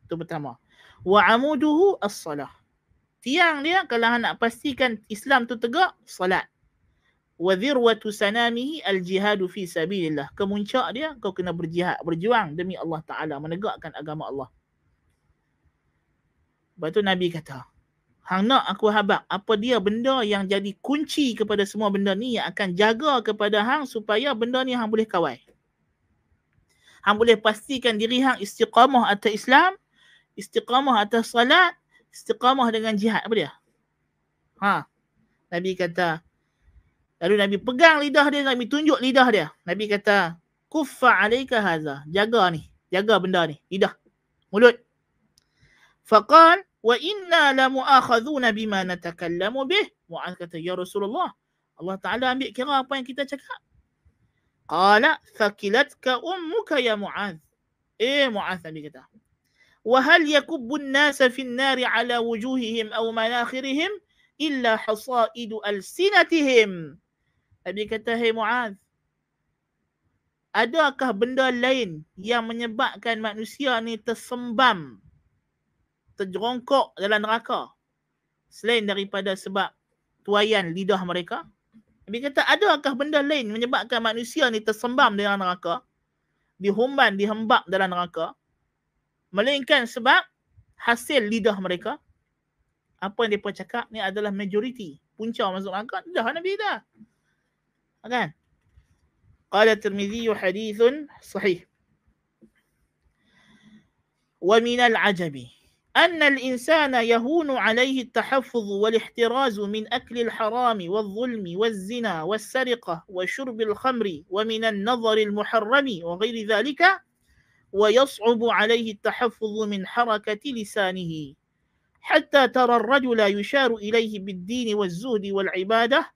Itu pertama. Wa amuduhu as-salah. Tiang dia kalau nak pastikan Islam tu tegak, salat wa dhirwatu sanamihi al-jihadu fi sabilillah. Kemuncak dia kau kena berjihad, berjuang demi Allah Taala menegakkan agama Allah. Lepas tu Nabi kata, Hang nak aku habak apa dia benda yang jadi kunci kepada semua benda ni yang akan jaga kepada hang supaya benda ni hang boleh kawal. Hang boleh pastikan diri hang istiqamah atas Islam, istiqamah atas salat, istiqamah dengan jihad apa dia? Ha. Nabi kata, Lalu Nabi pegang lidah dia, Nabi tunjuk lidah dia. Nabi kata, kuffa alaika haza. Jaga ni. Jaga benda ni. Lidah. Mulut. Faqal, wa inna la mu'akhadhuna bima natakallamu bih. Mu'az kata, Ya Rasulullah, Allah Ta'ala ambil kira apa yang kita cakap. Qala, thakilatka ummuka ya Mu'az. Eh, Mu'az Nabi kata. وهل يكب الناس في النار على وجوههم أو مناخرهم إلا حصائد ألسنتهم Nabi kata, Hei Mu'az, adakah benda lain yang menyebabkan manusia ni tersembam, terjerongkok dalam neraka selain daripada sebab tuayan lidah mereka? Nabi kata, adakah benda lain menyebabkan manusia ni tersembam dalam neraka, dihumban, dihembak dalam neraka, melainkan sebab hasil lidah mereka? Apa yang mereka cakap ni adalah majoriti. Punca masuk neraka, dah Nabi dah. Kan قال الترمذي حديث صحيح. ومن العجب أن الإنسان يهون عليه التحفظ والاحتراز من أكل الحرام والظلم والزنا والسرقة وشرب الخمر ومن النظر المحرم وغير ذلك ويصعب عليه التحفظ من حركة لسانه. حتى ترى الرجل يشار إليه بالدين والزهد والعبادة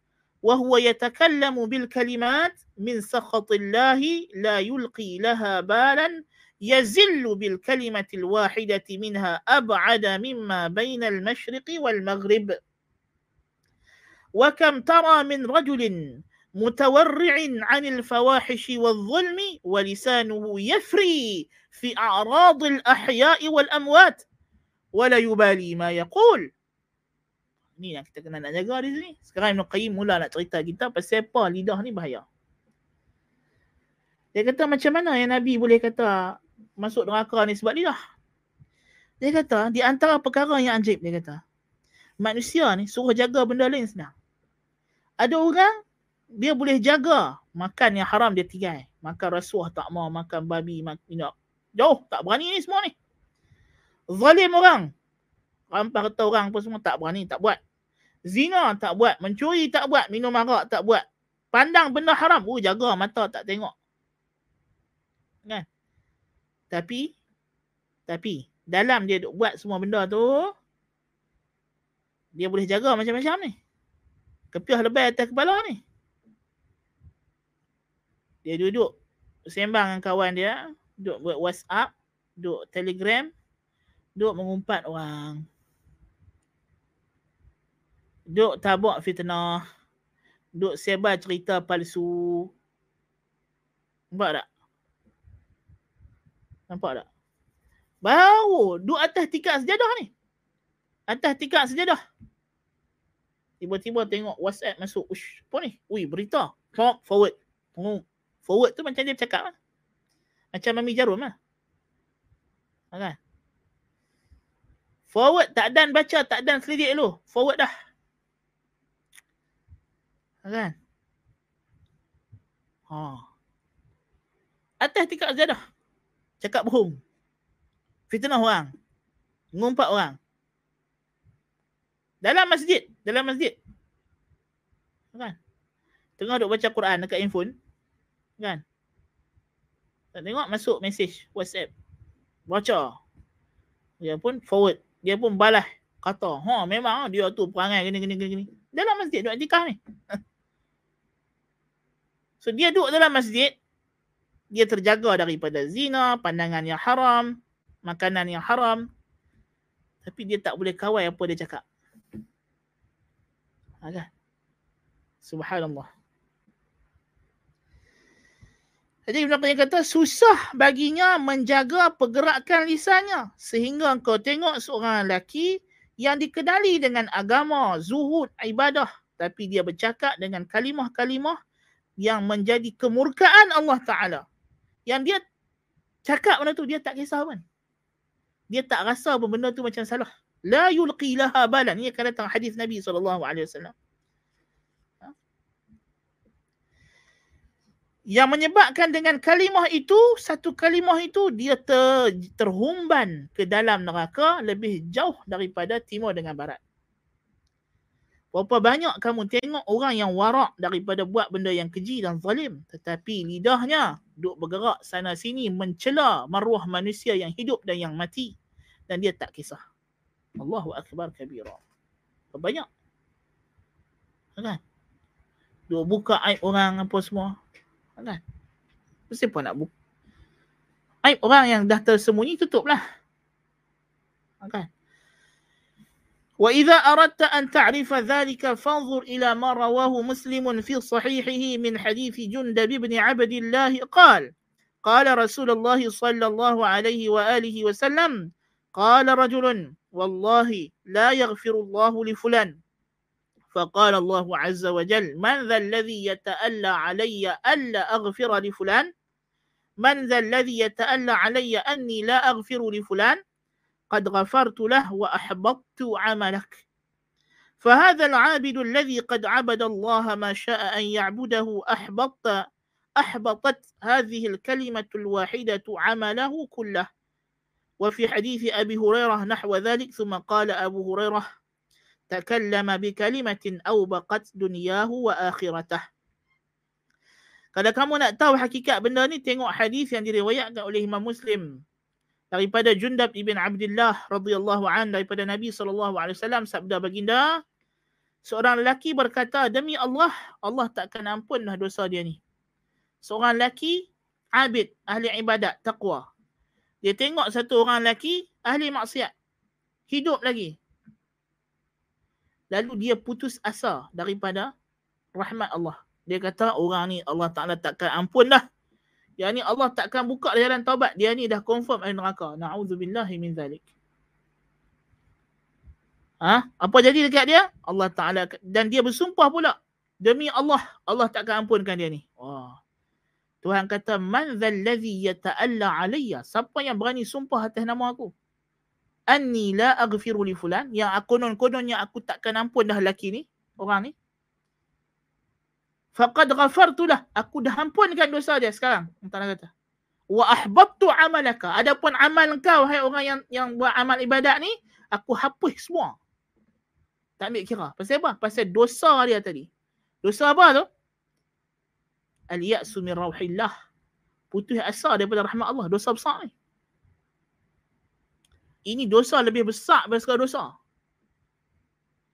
وهو يتكلم بالكلمات من سخط الله لا يلقي لها بالا يزل بالكلمة الواحدة منها أبعد مما بين المشرق والمغرب. وكم ترى من رجل متورع عن الفواحش والظلم ولسانه يفري في أعراض الأحياء والأموات ولا يبالي ما يقول. Ni yang kita kena nak jaga di sini. Sekarang Ibn Qayyim mula nak cerita kita pasal apa lidah ni bahaya. Dia kata macam mana yang Nabi boleh kata masuk neraka ni sebab lidah. Dia kata di antara perkara yang anjib dia kata. Manusia ni suruh jaga benda lain senang. Ada orang dia boleh jaga makan yang haram dia tinggal. Makan rasuah tak mau, makan babi, makan jauh tak berani ni semua ni. Zalim orang. Rampas kata orang pun semua tak berani, tak buat. Zina tak buat, mencuri tak buat, minum arak tak buat. Pandang benda haram, oh jaga mata tak tengok. Kan? Tapi tapi dalam dia duk buat semua benda tu dia boleh jaga macam-macam ni. Kepiah lebih atas kepala ni. Dia duduk sembang dengan kawan dia, duduk buat WhatsApp, duduk Telegram, duduk mengumpat orang. Duk tabak fitnah. Duk sebar cerita palsu. Nampak tak? Nampak tak? Baru duk atas tikar sejadah ni. Atas tikar sejadah. Tiba-tiba tengok WhatsApp masuk. Ush, apa ni? Ui, berita. Talk forward. Forward tu macam dia cakap lah. Macam Mami Jarum lah. Kan? Forward tak dan baca, tak dan selidik dulu. Forward dah. Kan? Ha. Atas tingkat sejadah. Cakap bohong. Fitnah orang. Ngumpat orang. Dalam masjid. Dalam masjid. Kan? Tengah duk baca Quran dekat handphone. Kan? Tak tengok masuk message WhatsApp. Baca. Dia pun forward. Dia pun balas. Kata, ha memang dia tu perangai gini gini gini. Dalam masjid duk etikah ni. So dia duduk dalam masjid, dia terjaga daripada zina, pandangan yang haram, makanan yang haram. Tapi dia tak boleh kawal apa dia cakap. Ada. Subhanallah. Jadi Ibn Qayyim kata susah baginya menjaga pergerakan lisannya sehingga kau tengok seorang lelaki yang dikenali dengan agama, zuhud, ibadah tapi dia bercakap dengan kalimah-kalimah yang menjadi kemurkaan Allah Ta'ala. Yang dia cakap benda tu, dia tak kisah pun. Dia tak rasa pun benda tu macam salah. La yulqi laha balan. Ini akan datang hadis Nabi SAW. Ha? Yang menyebabkan dengan kalimah itu, satu kalimah itu, dia ter, terhumban ke dalam neraka lebih jauh daripada timur dengan barat. Berapa banyak kamu tengok orang yang warak daripada buat benda yang keji dan zalim. Tetapi lidahnya duk bergerak sana sini mencela maruah manusia yang hidup dan yang mati. Dan dia tak kisah. Allahu Akbar kabira. Banyak? Kan? Duk buka aib orang apa semua. Kan? Mesti pun nak buka. Aib orang yang dah tersembunyi tutuplah. Kan? وإذا أردت أن تعرف ذلك فانظر إلى ما رواه مسلم في صحيحه من حديث جندب بن عبد الله. قال قال رسول الله صلى الله عليه وآله وسلم قال رجل والله لا يغفر الله لفلان. فقال الله عز وجل من ذا الذي يتألى علي ألا أغفر لفلان؟ من ذا الذي يتألى علي أني لا أغفر لفلان؟ قد غفرت له وأحبطت عملك. فهذا العابد الذي قد عبد الله ما شاء أن يعبده أحبط أحبطت هذه الكلمة الواحدة عمله كله. وفي حديث أبي هريرة نحو ذلك ثم قال أبو هريرة تكلم بكلمة أوبقت دنياه وآخرته. Kalau kamu nak tahu hakikat benda ni, tengok hadis yang diriwayatkan oleh Imam Muslim. Daripada Jundab ibn Abdullah radhiyallahu an daripada Nabi sallallahu alaihi wasallam sabda baginda seorang lelaki berkata demi Allah Allah takkan ampun dah dosa dia ni. Seorang lelaki abid ahli ibadat takwa dia tengok satu orang lelaki ahli maksiat hidup lagi. Lalu dia putus asa daripada rahmat Allah. Dia kata orang ni Allah Taala takkan ampun dah yang ni Allah takkan buka jalan taubat. Dia ni dah confirm ahli neraka. Na'udzubillahi min zalik. Ha? Apa jadi dekat dia? Allah Ta'ala. Dan dia bersumpah pula. Demi Allah, Allah takkan ampunkan dia ni. Wah. Tuhan kata, Man zallazi yata'alla alaiya. Siapa yang berani sumpah atas nama aku? Anni la aghfiru li fulan. Yang aku konon-kononnya aku takkan ampun dah lelaki ni. Orang ni faqad ghafartu lah. Aku dah ampunkan dosa dia sekarang. Allah kata. Wa ahbattu amalaka. Adapun amal kau hai orang yang yang buat amal ibadat ni, aku hapus semua. Tak ambil kira. Pasal apa? Pasal dosa dia tadi. Dosa apa tu? Al-ya'su min rauhillah. Putus asa daripada rahmat Allah. Dosa besar ni. Ini dosa lebih besar daripada dosa.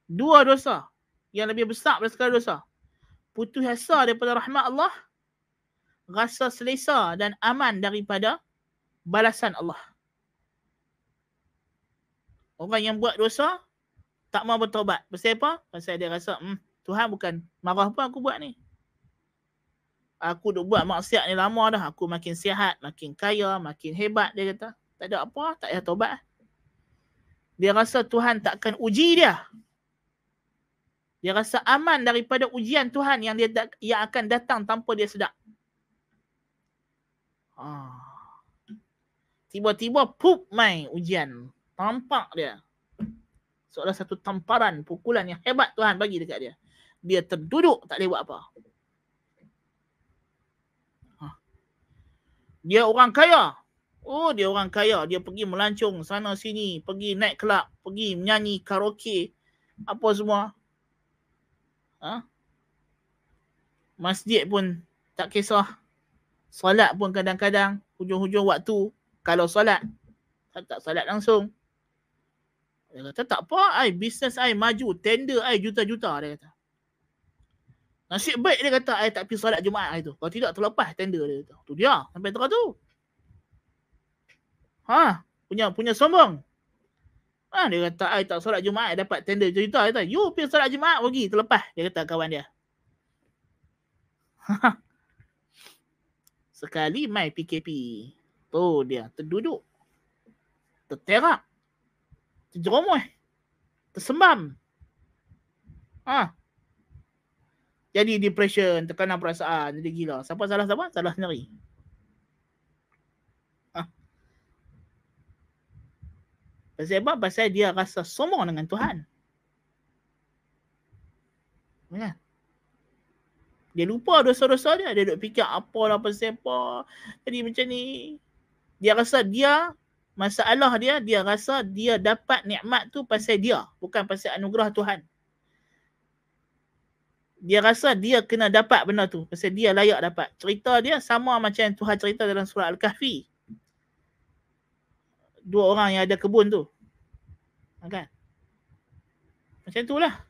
Dua dosa yang lebih besar daripada dosa putus asa daripada rahmat Allah, rasa selesa dan aman daripada balasan Allah. Orang yang buat dosa, tak mau bertobat. Pasal apa? Pasal dia rasa, hmm, Tuhan bukan marah pun aku buat ni. Aku dah buat maksiat ni lama dah. Aku makin sihat, makin kaya, makin hebat. Dia kata, tak ada apa, tak payah tobat. Dia rasa Tuhan takkan uji dia dia rasa aman daripada ujian Tuhan yang dia yang akan datang tanpa dia sedar. Ha. Tiba-tiba pup mai ujian. Tampak dia. Seolah satu tamparan, pukulan yang hebat Tuhan bagi dekat dia. Dia terduduk, tak boleh buat apa. Ha. Dia orang kaya. Oh, dia orang kaya. Dia pergi melancong sana sini. Pergi naik kelab. Pergi menyanyi karaoke. Apa semua. Ha? Masjid pun tak kisah. Salat pun kadang-kadang. Hujung-hujung waktu. Kalau salat. Tak, tak salat langsung. Dia kata tak apa, ai bisnes ai maju, tender ai juta-juta dia kata. Nasib baik dia kata ai tak pergi solat Jumaat hari tu. Kalau tidak terlepas tender dia kata. Tu dia sampai tengah tu. Ha, punya punya sombong. Ha, dia kata ai tak solat Jumaat dapat tender juta-juta dia kata. You pergi solat Jumaat pergi terlepas dia kata kawan dia. Sekali mai PKP. Tu dia terduduk. Terterak terjeromoh. Tersembam. Ha. Jadi depression, tekanan perasaan, jadi gila. Siapa salah siapa? Salah sendiri. Ha. Pasal apa? Pasal dia rasa sombong dengan Tuhan. Ya. Dia lupa dosa-dosa dia. Dia duduk fikir apa lah pasal apa. Jadi macam ni. Dia rasa dia masalah dia dia rasa dia dapat nikmat tu pasal dia bukan pasal anugerah Tuhan dia rasa dia kena dapat benda tu pasal dia layak dapat cerita dia sama macam Tuhan cerita dalam surah al-kahfi dua orang yang ada kebun tu. Kan? Macam itulah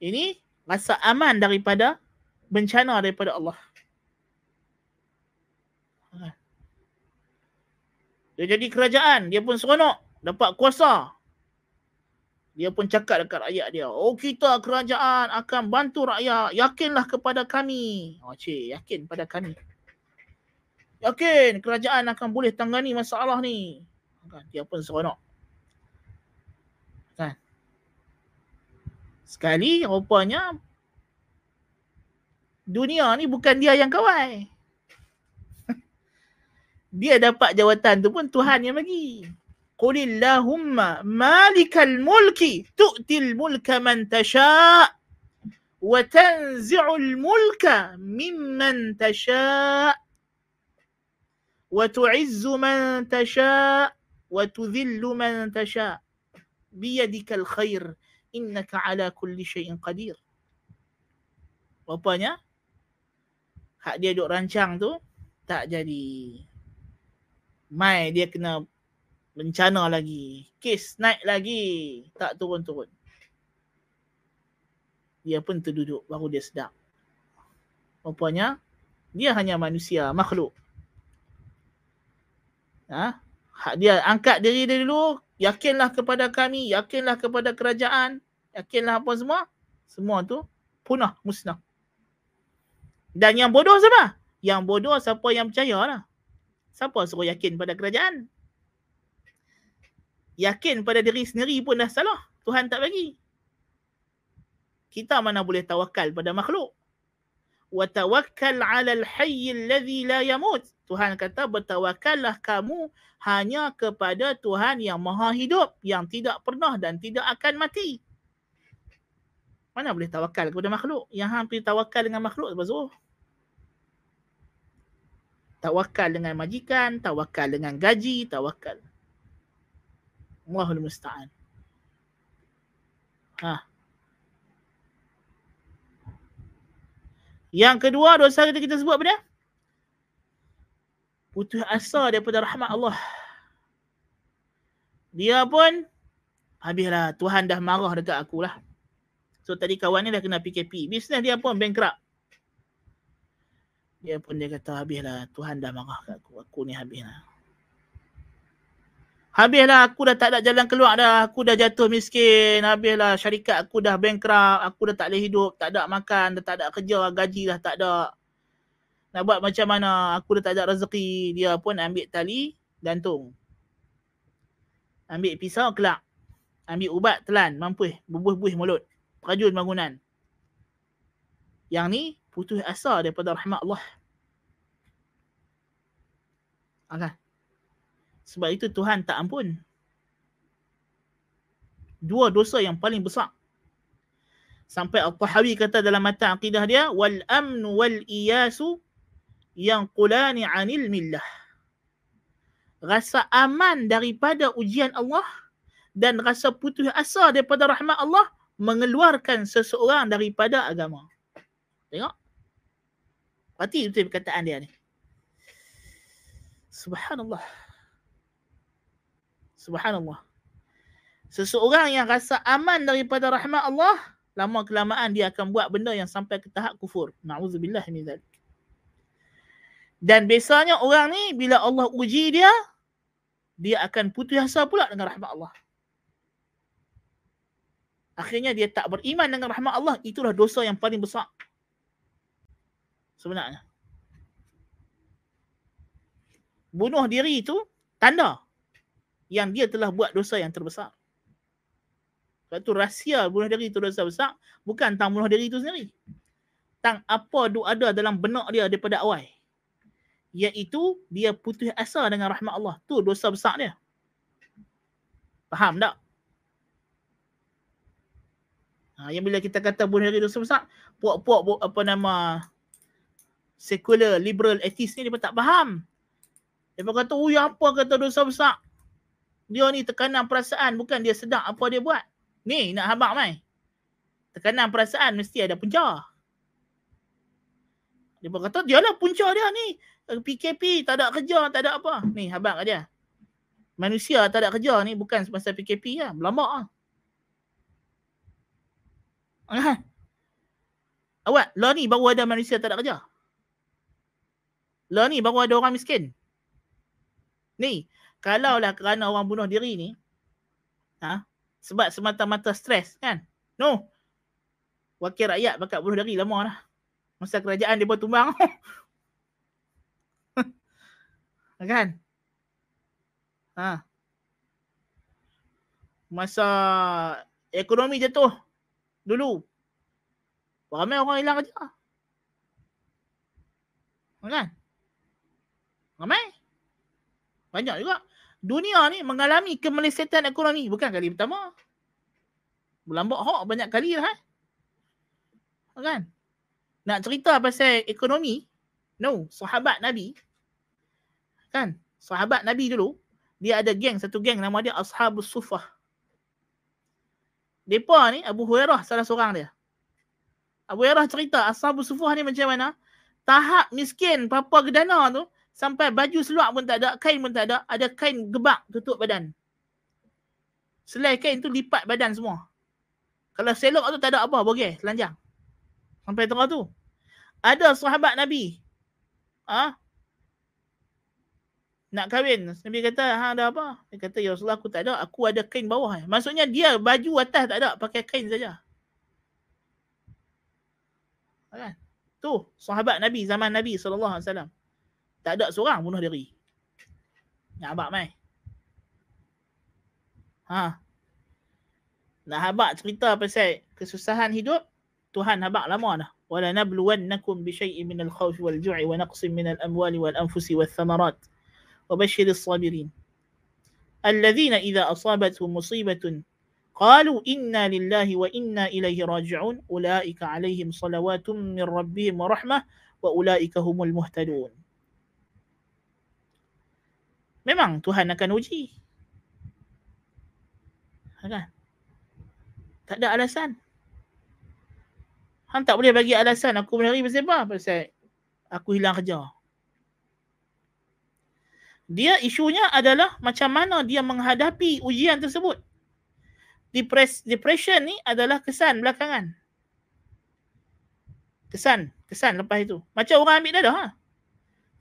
ini rasa aman daripada bencana daripada Allah. Dia jadi kerajaan, dia pun seronok, dapat kuasa. Dia pun cakap dekat rakyat dia, oh kita kerajaan akan bantu rakyat, yakinlah kepada kami. Oh cik, yakin pada kami. Yakin kerajaan akan boleh tangani masalah ni. Kan, dia pun seronok. Kan? Sekali rupanya dunia ni bukan dia yang kawal dia dapat jawatan tu pun Tuhan yang bagi. Qulillahumma malikal mulki tu'til mulka man tasha' wa tanzi'ul mulka mimman tasha' man tasha' wa tudhillu man tasha' biyadikal khair innaka ala kulli syai'in qadir. Rupanya hak dia duk rancang tu tak jadi mai dia kena bencana lagi. Kes naik lagi. Tak turun-turun. Dia pun terduduk. Baru dia sedap. Rupanya, dia hanya manusia, makhluk. Ha? Dia angkat diri dia dulu. Yakinlah kepada kami. Yakinlah kepada kerajaan. Yakinlah apa semua. Semua tu punah, musnah. Dan yang bodoh siapa? Yang bodoh siapa yang percaya lah. Siapa suruh yakin pada kerajaan? Yakin pada diri sendiri pun dah salah. Tuhan tak bagi. Kita mana boleh tawakal pada makhluk? Wa tawakkal 'ala al-hayy alladhi la yamut. Tuhan kata bertawakallah kamu hanya kepada Tuhan yang maha hidup, yang tidak pernah dan tidak akan mati. Mana boleh tawakal kepada makhluk? Yang hampir tawakal dengan makhluk apa suruh? tawakal dengan majikan, tawakal dengan gaji, tawakal. Allahul musta'an. Ha. Yang kedua dosa kita kita sebut apa dia? Putus asa daripada rahmat Allah. Dia pun habislah Tuhan dah marah dekat aku lah. So tadi kawan ni dah kena PKP. Bisnes dia pun bankrupt. Dia pun dia kata habislah Tuhan dah marah kat aku. Aku ni habislah. Habislah aku dah tak ada jalan keluar dah. Aku dah jatuh miskin. Habislah syarikat aku dah bankrupt. Aku dah tak boleh hidup. Tak ada makan dah tak ada kerja gaji dah tak ada nak buat macam mana aku dah tak ada rezeki dia pun ambil tali gantung ambil pisau kelak ambil ubat telan mampu bubuh-bubuh mulut rajun bangunan yang ni putus asa daripada rahmat Allah. Okay. Sebab itu Tuhan tak ampun. Dua dosa yang paling besar. Sampai Al-Tahawi kata dalam mata akidah dia, wal amnu wal iyasu yang qulani anil millah. Rasa aman daripada ujian Allah dan rasa putus asa daripada rahmat Allah mengeluarkan seseorang daripada agama. Tengok. Berarti itu perkataan dia ni. Subhanallah. Subhanallah. Seseorang yang rasa aman daripada rahmat Allah, lama kelamaan dia akan buat benda yang sampai ke tahap kufur. Na'udzubillah min zalik. Dan biasanya orang ni bila Allah uji dia, dia akan putus asa pula dengan rahmat Allah. Akhirnya dia tak beriman dengan rahmat Allah, itulah dosa yang paling besar. Sebenarnya. Bunuh diri itu tanda yang dia telah buat dosa yang terbesar. Sebab tu rahsia bunuh diri itu dosa besar bukan tentang bunuh diri itu sendiri. Tentang apa tu ada dalam benak dia daripada awal. Iaitu dia putus asa dengan rahmat Allah. Tu dosa besar dia. Faham tak? Ha, yang bila kita kata bunuh diri dosa besar, puak-puak apa nama secular liberal atheist ni dia tak faham. Dia kata, oh ya apa kata dosa besar? Dia ni tekanan perasaan bukan dia sedar apa dia buat. Ni nak habak mai. Tekanan perasaan mesti ada punca. Dia pun kata dia lah punca dia ni. PKP tak ada kerja, tak ada apa. Ni habak dia. Manusia tak ada kerja ni bukan semasa PKP lah. Berlambak lah. Ah. Awak, lah ni baru ada manusia tak ada kerja. Lah ni baru ada orang miskin. Ni, kalaulah kerana orang bunuh diri ni, ha, sebab semata-mata stres kan no wakil rakyat bakat bunuh diri lama lah masa kerajaan dia buat tumbang kan ha masa ekonomi jatuh dulu ramai orang hilang kerja kan ramai banyak juga dunia ni mengalami kemelesetan ekonomi bukan kali pertama. Berlambak hok banyak kali lah. Eh? Kan? Nak cerita pasal ekonomi, no, sahabat Nabi, kan? Sahabat Nabi dulu, dia ada geng, satu geng nama dia Ashabus Sufah. Depa ni, Abu Hurairah salah seorang dia. Abu Hurairah cerita Ashabus Sufah ni macam mana? Tahap miskin, papa gedana tu, Sampai baju seluar pun tak ada, kain pun tak ada, ada kain gebak tutup badan. Selai kain tu lipat badan semua. Kalau selok tu tak ada apa, boleh, telanjang. Sampai tengah tu. Ada sahabat Nabi. Ah, ha? Nak kahwin. Nabi kata, ha, ada apa? Dia kata, ya Rasulullah aku tak ada, aku ada kain bawah. Maksudnya dia baju atas tak ada, pakai kain saja. Kan? Tu sahabat Nabi zaman Nabi SAW. Tak ada seorang bunuh diri. Nak habak mai. Ha. Nak habak cerita pasal kesusahan hidup, Tuhan habak lama dah. Wala nabluwannakum bi syai'in min al-khawf wal ju'i wa naqsin min وبشر الصابرين الذين إذا أصابتهم مصيبة قالوا إنا لله وإنا إليه راجعون أولئك عليهم صلوات من ربهم ورحمة وأولئك هم المهتدون Memang Tuhan akan uji. Kan? Tak ada alasan. Han tak boleh bagi alasan aku menari bersebar pasal aku hilang kerja. Dia isunya adalah macam mana dia menghadapi ujian tersebut. Depres, depression ni adalah kesan belakangan. Kesan, kesan lepas itu. Macam orang ambil dadah. Ha?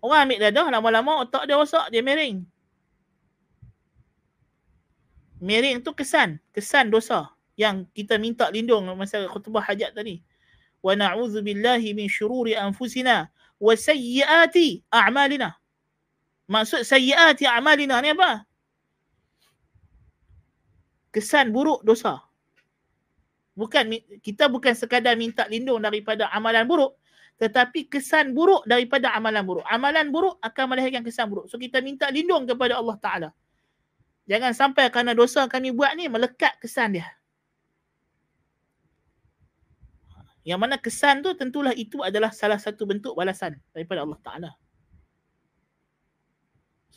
Orang ambil dadah lama-lama otak dia rosak, dia miring. Miring tu kesan, kesan dosa yang kita minta lindung masa khutbah hajat tadi. Wa na'udzu billahi min syururi anfusina wa sayyiati a'malina. Maksud sayyiati a'malina ni apa? Kesan buruk dosa. Bukan kita bukan sekadar minta lindung daripada amalan buruk, tetapi kesan buruk daripada amalan buruk. Amalan buruk akan melahirkan kesan buruk. So kita minta lindung kepada Allah Ta'ala. Jangan sampai kerana dosa kami buat ni melekat kesan dia. Yang mana kesan tu tentulah itu adalah salah satu bentuk balasan daripada Allah Ta'ala.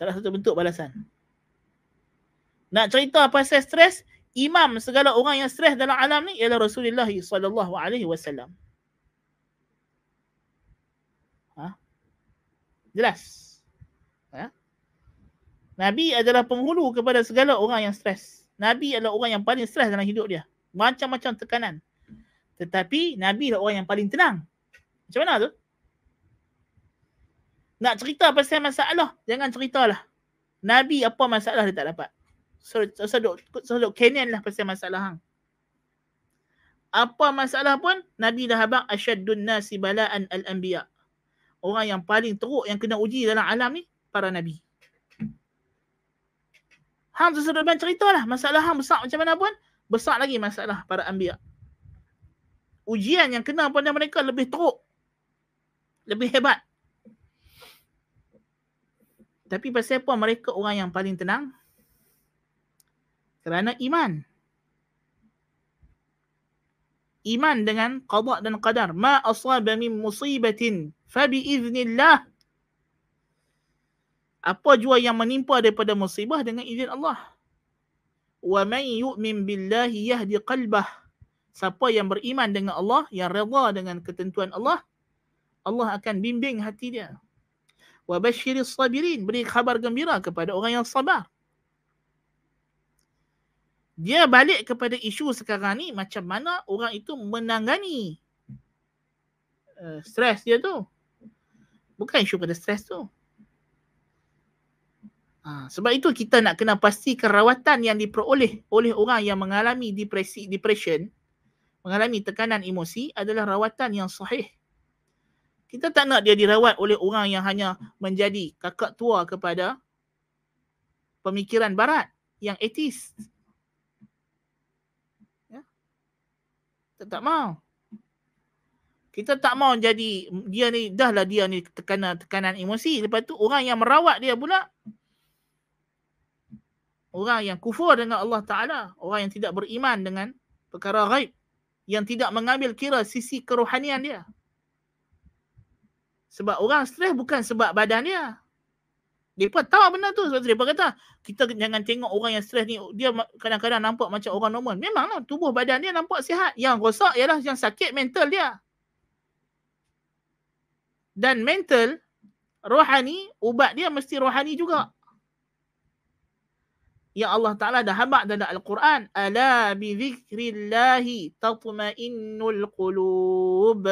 Salah satu bentuk balasan. Nak cerita pasal stres, imam segala orang yang stres dalam alam ni ialah Rasulullah sallallahu alaihi wasallam. Ha? Jelas. Ha? Nabi adalah penghulu kepada segala orang yang stres. Nabi adalah orang yang paling stres dalam hidup dia. Macam-macam tekanan. Tetapi Nabi adalah orang yang paling tenang. Macam mana tu? Nak cerita pasal masalah, jangan ceritalah. Nabi apa masalah dia tak dapat. So, so, duk, so, duk Kenyan lah pasal masalah hang. Apa masalah pun, Nabi dah habang asyaddun nasi bala'an al-anbiya. Orang yang paling teruk yang kena uji dalam alam ni, para Nabi. Hang sudah cerita lah. Masalah hang besar macam mana pun, besar lagi masalah para anbiya. Ujian yang kena pada mereka lebih teruk. Lebih hebat. Tapi pasal apa mereka orang yang paling tenang? Kerana iman. Iman dengan qada dan qadar. Ma asaba min musibatin fa bi iznillah. Apa jua yang menimpa daripada musibah dengan izin Allah. Wa man yu'min billahi yahdi qalbah. Siapa yang beriman dengan Allah, yang redha dengan ketentuan Allah, Allah akan bimbing hati dia wa basyiris sabirin beri khabar gembira kepada orang yang sabar. Dia balik kepada isu sekarang ni macam mana orang itu menangani uh, stres dia tu. Bukan isu pada stres tu. Ha, sebab itu kita nak kena pastikan rawatan yang diperoleh oleh orang yang mengalami depresi depression mengalami tekanan emosi adalah rawatan yang sahih kita tak nak dia dirawat oleh orang yang hanya menjadi kakak tua kepada pemikiran barat yang etis. Ya? Kita tak mau. Kita tak mau jadi dia ni dahlah dia ni tekanan tekanan emosi lepas tu orang yang merawat dia pula orang yang kufur dengan Allah Taala, orang yang tidak beriman dengan perkara gaib yang tidak mengambil kira sisi kerohanian dia. Sebab orang stres bukan sebab badan dia. Mereka tahu benda tu. Sebab mereka kata, kita jangan tengok orang yang stres ni, dia kadang-kadang nampak macam orang normal. Memanglah tubuh badan dia nampak sihat. Yang rosak ialah yang sakit mental dia. Dan mental, rohani, ubat dia mesti rohani juga. Ya Allah Ta'ala dah habak dalam Al-Quran. Ala bi zikrillahi tatma'innul qulub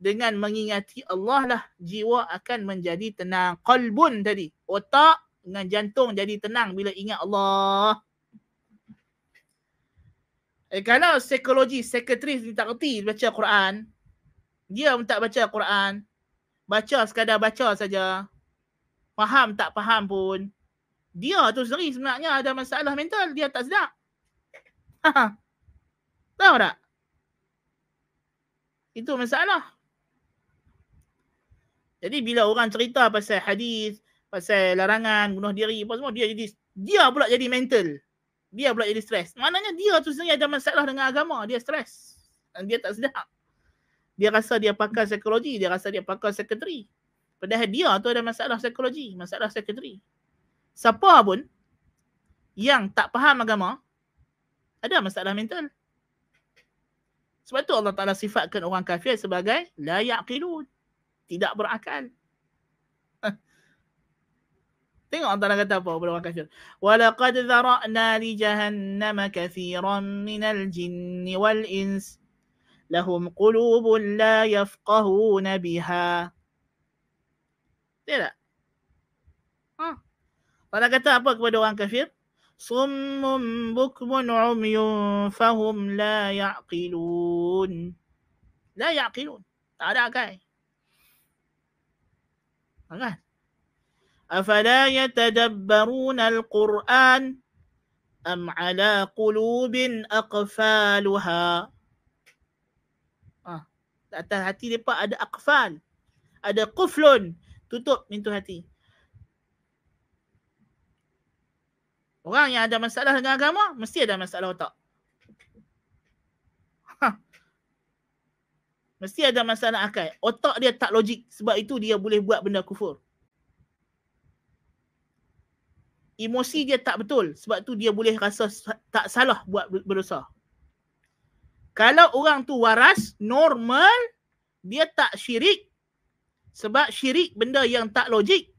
dengan mengingati Allah lah jiwa akan menjadi tenang. Qalbun tadi. Otak dengan jantung jadi tenang bila ingat Allah. Eh, kalau psikologi, sekretari ni tak kerti baca Quran, dia pun tak baca Quran, baca sekadar baca saja, faham tak faham pun, dia tu sendiri sebenarnya ada masalah mental, dia tak sedap. Tahu tak? Itu masalah. Jadi bila orang cerita pasal hadis, pasal larangan bunuh diri apa semua dia jadi dia pula jadi mental. Dia pula jadi stres. Maknanya dia tu sendiri ada masalah dengan agama, dia stres. Dan dia tak sedap. Dia rasa dia pakar psikologi, dia rasa dia pakar sekretari. Padahal dia tu ada masalah psikologi, masalah sekretari. Siapa pun yang tak faham agama ada masalah mental. Sebab tu Allah Ta'ala sifatkan orang kafir sebagai la yaqilun tidak berakal. Tengok antara kata apa pada orang kafir. Walaqad dhara'na li jahannam kathiran minal jinni wal ins lahum qulubun la yafqahuna biha. Tidak. Ha. Pada kata apa kepada orang kafir? Summun bukmun umyun fahum la ya'qilun. La ya'qilun. Tak ada akal. Kan? Afala yatadabbaruna al-Quran am ala qulubin aqfaluha. Ah. Atas hati mereka ada akfal. Ada kuflun. Tutup pintu hati. Orang yang ada masalah dengan agama, mesti ada masalah otak. Ha. Mesti ada masalah akal. Otak dia tak logik. Sebab itu dia boleh buat benda kufur. Emosi dia tak betul. Sebab tu dia boleh rasa tak salah buat berdosa. Kalau orang tu waras, normal, dia tak syirik. Sebab syirik benda yang tak logik.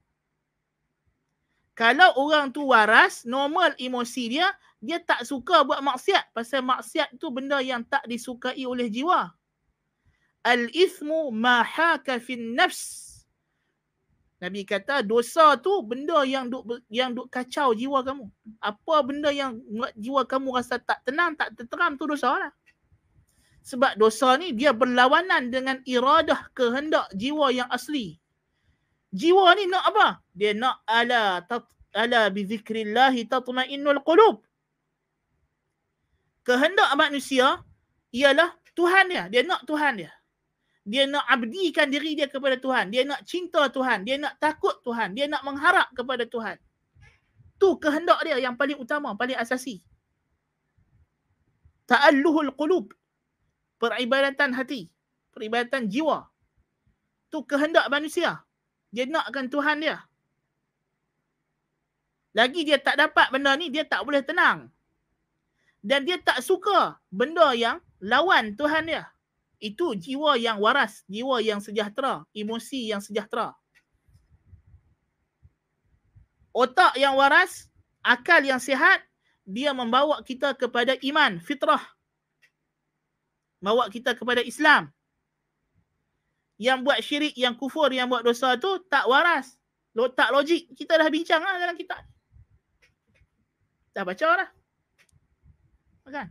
Kalau orang tu waras, normal emosi dia, dia tak suka buat maksiat. Pasal maksiat tu benda yang tak disukai oleh jiwa. Al-ithmu ma haka fin nafs. Nabi kata dosa tu benda yang duk yang duk kacau jiwa kamu. Apa benda yang jiwa kamu rasa tak tenang, tak tenteram tu dosa lah. Sebab dosa ni dia berlawanan dengan iradah kehendak jiwa yang asli. Jiwa ni nak apa? Dia nak ala tat, ala bi zikrillah tatmainnul qulub. Kehendak manusia ialah Tuhan dia. Dia nak Tuhan dia dia nak abdikan diri dia kepada Tuhan. Dia nak cinta Tuhan. Dia nak takut Tuhan. Dia nak mengharap kepada Tuhan. Tu kehendak dia yang paling utama, paling asasi. Ta'alluhul qulub. Peribadatan hati. Peribadatan jiwa. Tu kehendak manusia. Dia nakkan Tuhan dia. Lagi dia tak dapat benda ni, dia tak boleh tenang. Dan dia tak suka benda yang lawan Tuhan dia itu jiwa yang waras, jiwa yang sejahtera, emosi yang sejahtera. Otak yang waras, akal yang sihat, dia membawa kita kepada iman, fitrah. Bawa kita kepada Islam. Yang buat syirik, yang kufur, yang buat dosa tu tak waras. Tak logik. Kita dah bincang lah dalam kitab. Dah baca lah. Kan?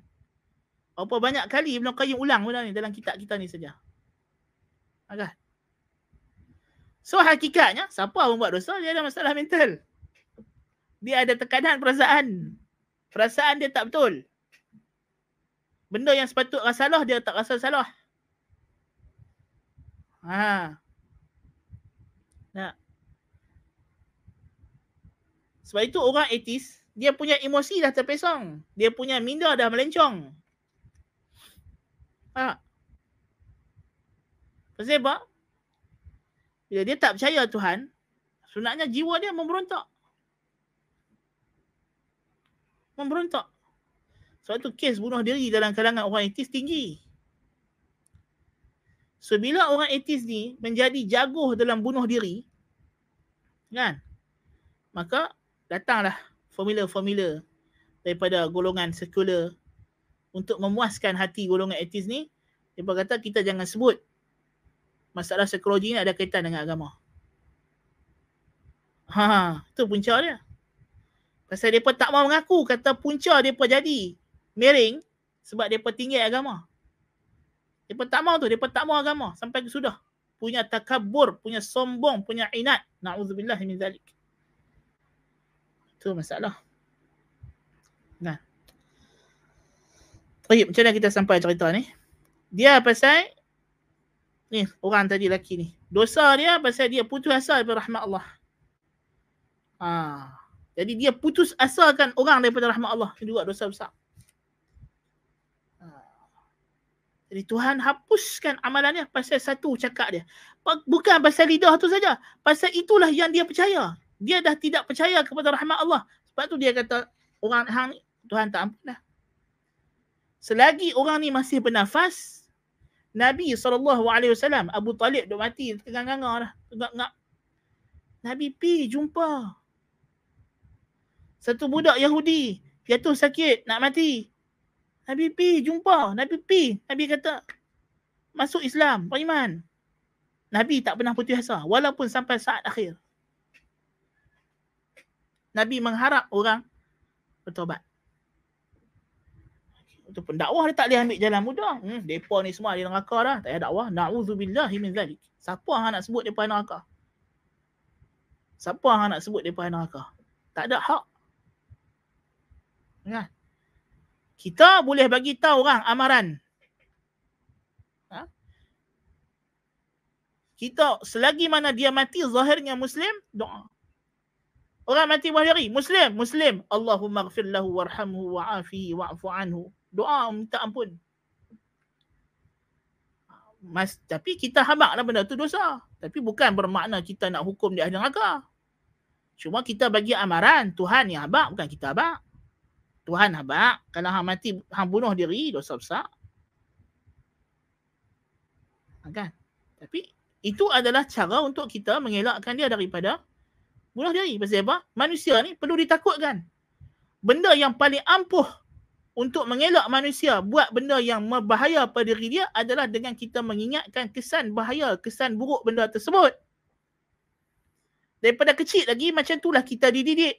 Apa banyak kali Ibn Qayyim ulang benda ni dalam kitab kita ni saja. Agak. So hakikatnya, siapa yang buat dosa, dia ada masalah mental. Dia ada tekanan perasaan. Perasaan dia tak betul. Benda yang sepatut rasa salah, dia tak rasa salah. Ha. Nah. Sebab itu orang etis, dia punya emosi dah terpesong. Dia punya minda dah melencong. Ha. Pasal apa? Bila dia tak percaya Tuhan, sebenarnya jiwa dia memberontak. Memberontak. Sebab tu kes bunuh diri dalam kalangan orang etis tinggi. So bila orang etis ni menjadi jaguh dalam bunuh diri, kan? Maka datanglah formula-formula daripada golongan sekular untuk memuaskan hati golongan etis ni, dia kata kita jangan sebut masalah psikologi ni ada kaitan dengan agama. Ha, tu punca dia. Pasal dia tak mau mengaku kata punca dia jadi miring sebab dia tinggi agama. Dia tak mau tu, dia tak mau agama sampai sudah punya takabur, punya sombong, punya inat. Nauzubillah min zalik. Tu masalah. Nah. Baik, macam mana kita sampai cerita ni? Dia pasal ni orang tadi lelaki ni. Dosa dia pasal dia putus asa daripada rahmat Allah. Ha. Jadi dia putus asakan orang daripada rahmat Allah. Itu juga dosa besar. Ha. Jadi Tuhan hapuskan amalannya pasal satu cakap dia. Bukan pasal lidah tu saja. Pasal itulah yang dia percaya. Dia dah tidak percaya kepada rahmat Allah. Sebab tu dia kata orang hang ni Tuhan tak ampun dah selagi orang ni masih bernafas Nabi SAW Abu Talib duk mati tengah-tengah dah tegak-ngak Nabi pi jumpa. Satu budak Yahudi jatuh sakit nak mati. Nabi pi jumpa Nabi pi Nabi kata masuk Islam beriman. Nabi tak pernah putus asa walaupun sampai saat akhir. Nabi mengharap orang bertobat tu pendakwah dia tak boleh ambil jalan mudah. Hmm, depa ni semua di neraka dah. Tak ada dakwah. Nauzubillahi min zalik. Siapa yang nak sebut depa neraka? Siapa yang nak sebut depa neraka? Tak ada hak. Kan? Kita boleh bagi tahu orang amaran. Ha? kita selagi mana dia mati zahirnya muslim doa orang mati buah diri muslim muslim Allahumma ghfir lahu warhamhu wa'afihi wa'fu anhu doa minta ampun Mas, tapi kita hamaklah benda tu dosa. Tapi bukan bermakna kita nak hukum dia ahli neraka. Cuma kita bagi amaran Tuhan yang habak bukan kita habak. Tuhan habak. Kalau hang mati, hang bunuh diri, dosa besar. Ha, kan? Tapi itu adalah cara untuk kita mengelakkan dia daripada bunuh diri. Pasal apa? Manusia ni perlu ditakutkan. Benda yang paling ampuh untuk mengelak manusia buat benda yang berbahaya pada diri dia adalah dengan kita mengingatkan kesan bahaya, kesan buruk benda tersebut. Daripada kecil lagi macam itulah kita dididik.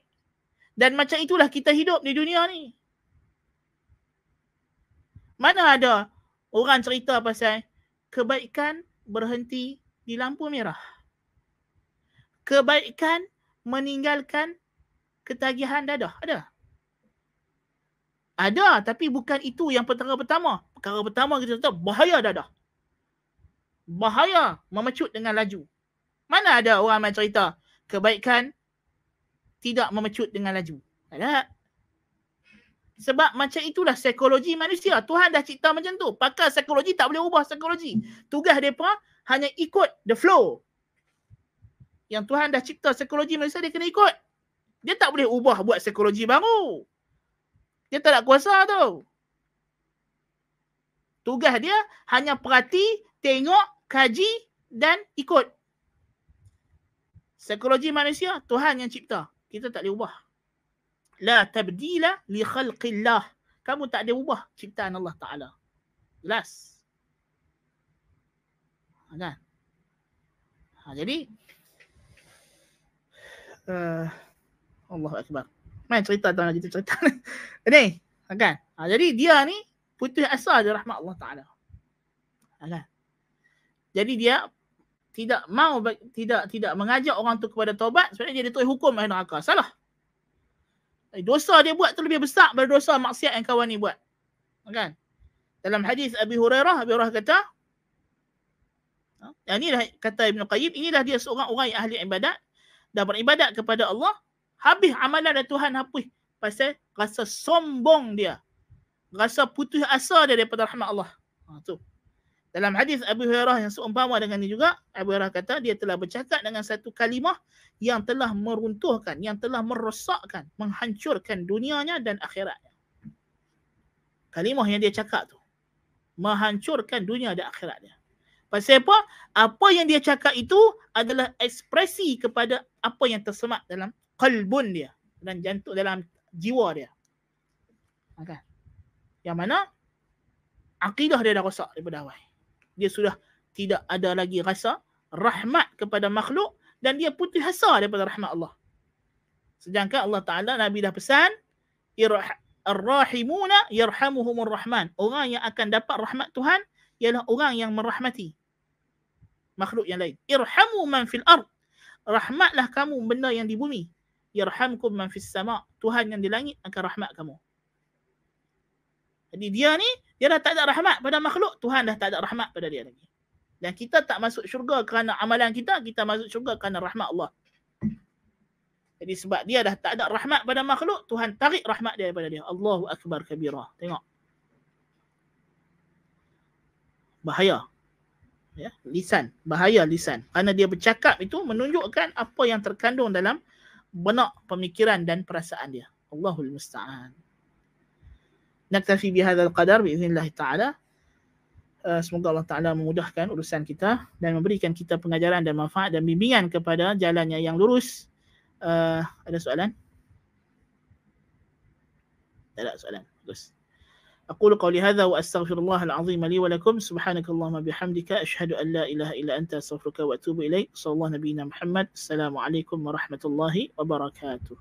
Dan macam itulah kita hidup di dunia ni. Mana ada orang cerita pasal kebaikan berhenti di lampu merah. Kebaikan meninggalkan ketagihan dadah. Ada? Ada tapi bukan itu yang perkara pertama. Perkara pertama kita tahu bahaya dadah. Bahaya memecut dengan laju. Mana ada orang yang cerita kebaikan tidak memecut dengan laju. Ada. Sebab macam itulah psikologi manusia. Tuhan dah cipta macam tu. Pakar psikologi tak boleh ubah psikologi. Tugas mereka hanya ikut the flow. Yang Tuhan dah cipta psikologi manusia dia kena ikut. Dia tak boleh ubah buat psikologi baru. Dia tak nak kuasa tu. Tugas dia hanya perhati, tengok, kaji dan ikut. Psikologi manusia, Tuhan yang cipta. Kita tak boleh ubah. La tabdila li khalqillah. Kamu tak ada ubah ciptaan Allah Ta'ala. Jelas. Ha, kan? Ha, jadi, uh, Allah Akbar. Main cerita tuan kita cerita ni. kan? Ha, jadi dia ni putus asa dia rahmat Allah Taala. Ha, kan? Jadi dia tidak mau tidak tidak mengajak orang tu kepada taubat sebab dia dituai hukum ahli neraka. Salah. Dosa dia buat tu lebih besar daripada dosa maksiat yang kawan ni buat. Ha, kan? Dalam hadis Abi Hurairah, Abi Hurairah kata, ha, inilah kata Ibn Qayyim, inilah dia seorang orang yang ahli ibadat dan beribadat kepada Allah habis amalan dan Tuhan hapus pasal rasa sombong dia. Rasa putus asa dia daripada rahmat Allah. Ha, tu. Dalam hadis Abu Hurairah yang seumpama dengan ini juga, Abu Hurairah kata dia telah bercakap dengan satu kalimah yang telah meruntuhkan, yang telah merosakkan, menghancurkan dunianya dan akhiratnya. Kalimah yang dia cakap tu. Menghancurkan dunia dan akhiratnya. Pasal apa? Apa yang dia cakap itu adalah ekspresi kepada apa yang tersemat dalam qalbun dia dan jantung dalam jiwa dia. Okay. Yang mana akidah dia dah rosak daripada awal. Dia sudah tidak ada lagi rasa rahmat kepada makhluk dan dia putus asa daripada rahmat Allah. Sedangkan Allah Taala Nabi dah pesan Ar-Rahimuna yarhamuhumur Rahman. Orang yang akan dapat rahmat Tuhan ialah orang yang merahmati makhluk yang lain. Irhamu man fil ard. Rahmatlah kamu benda yang di bumi yarhamkum man fis sama. Tuhan yang di langit akan rahmat kamu. Jadi dia ni dia dah tak ada rahmat pada makhluk Tuhan dah tak ada rahmat pada dia lagi. Dan kita tak masuk syurga kerana amalan kita kita masuk syurga kerana rahmat Allah. Jadi sebab dia dah tak ada rahmat pada makhluk Tuhan tarik rahmat dia daripada dia. Allahu akbar kabira tengok. Bahaya. Ya lisan. Bahaya lisan. Kerana dia bercakap itu menunjukkan apa yang terkandung dalam benak pemikiran dan perasaan dia. Allahul musta'an. Naktafi bihadzal qadar biiznillah taala. Uh, semoga Allah Taala memudahkan urusan kita dan memberikan kita pengajaran dan manfaat dan bimbingan kepada jalannya yang lurus. Uh, ada soalan? Tak ada soalan. Bagus. أقول قولي هذا وأستغفر الله العظيم لي ولكم. سبحانك اللهم بحمدك أشهد أن لا إله إلا أنت أستغفرك وأتوب إليك. صلى الله نبينا محمد. السلام عليكم ورحمة الله وبركاته.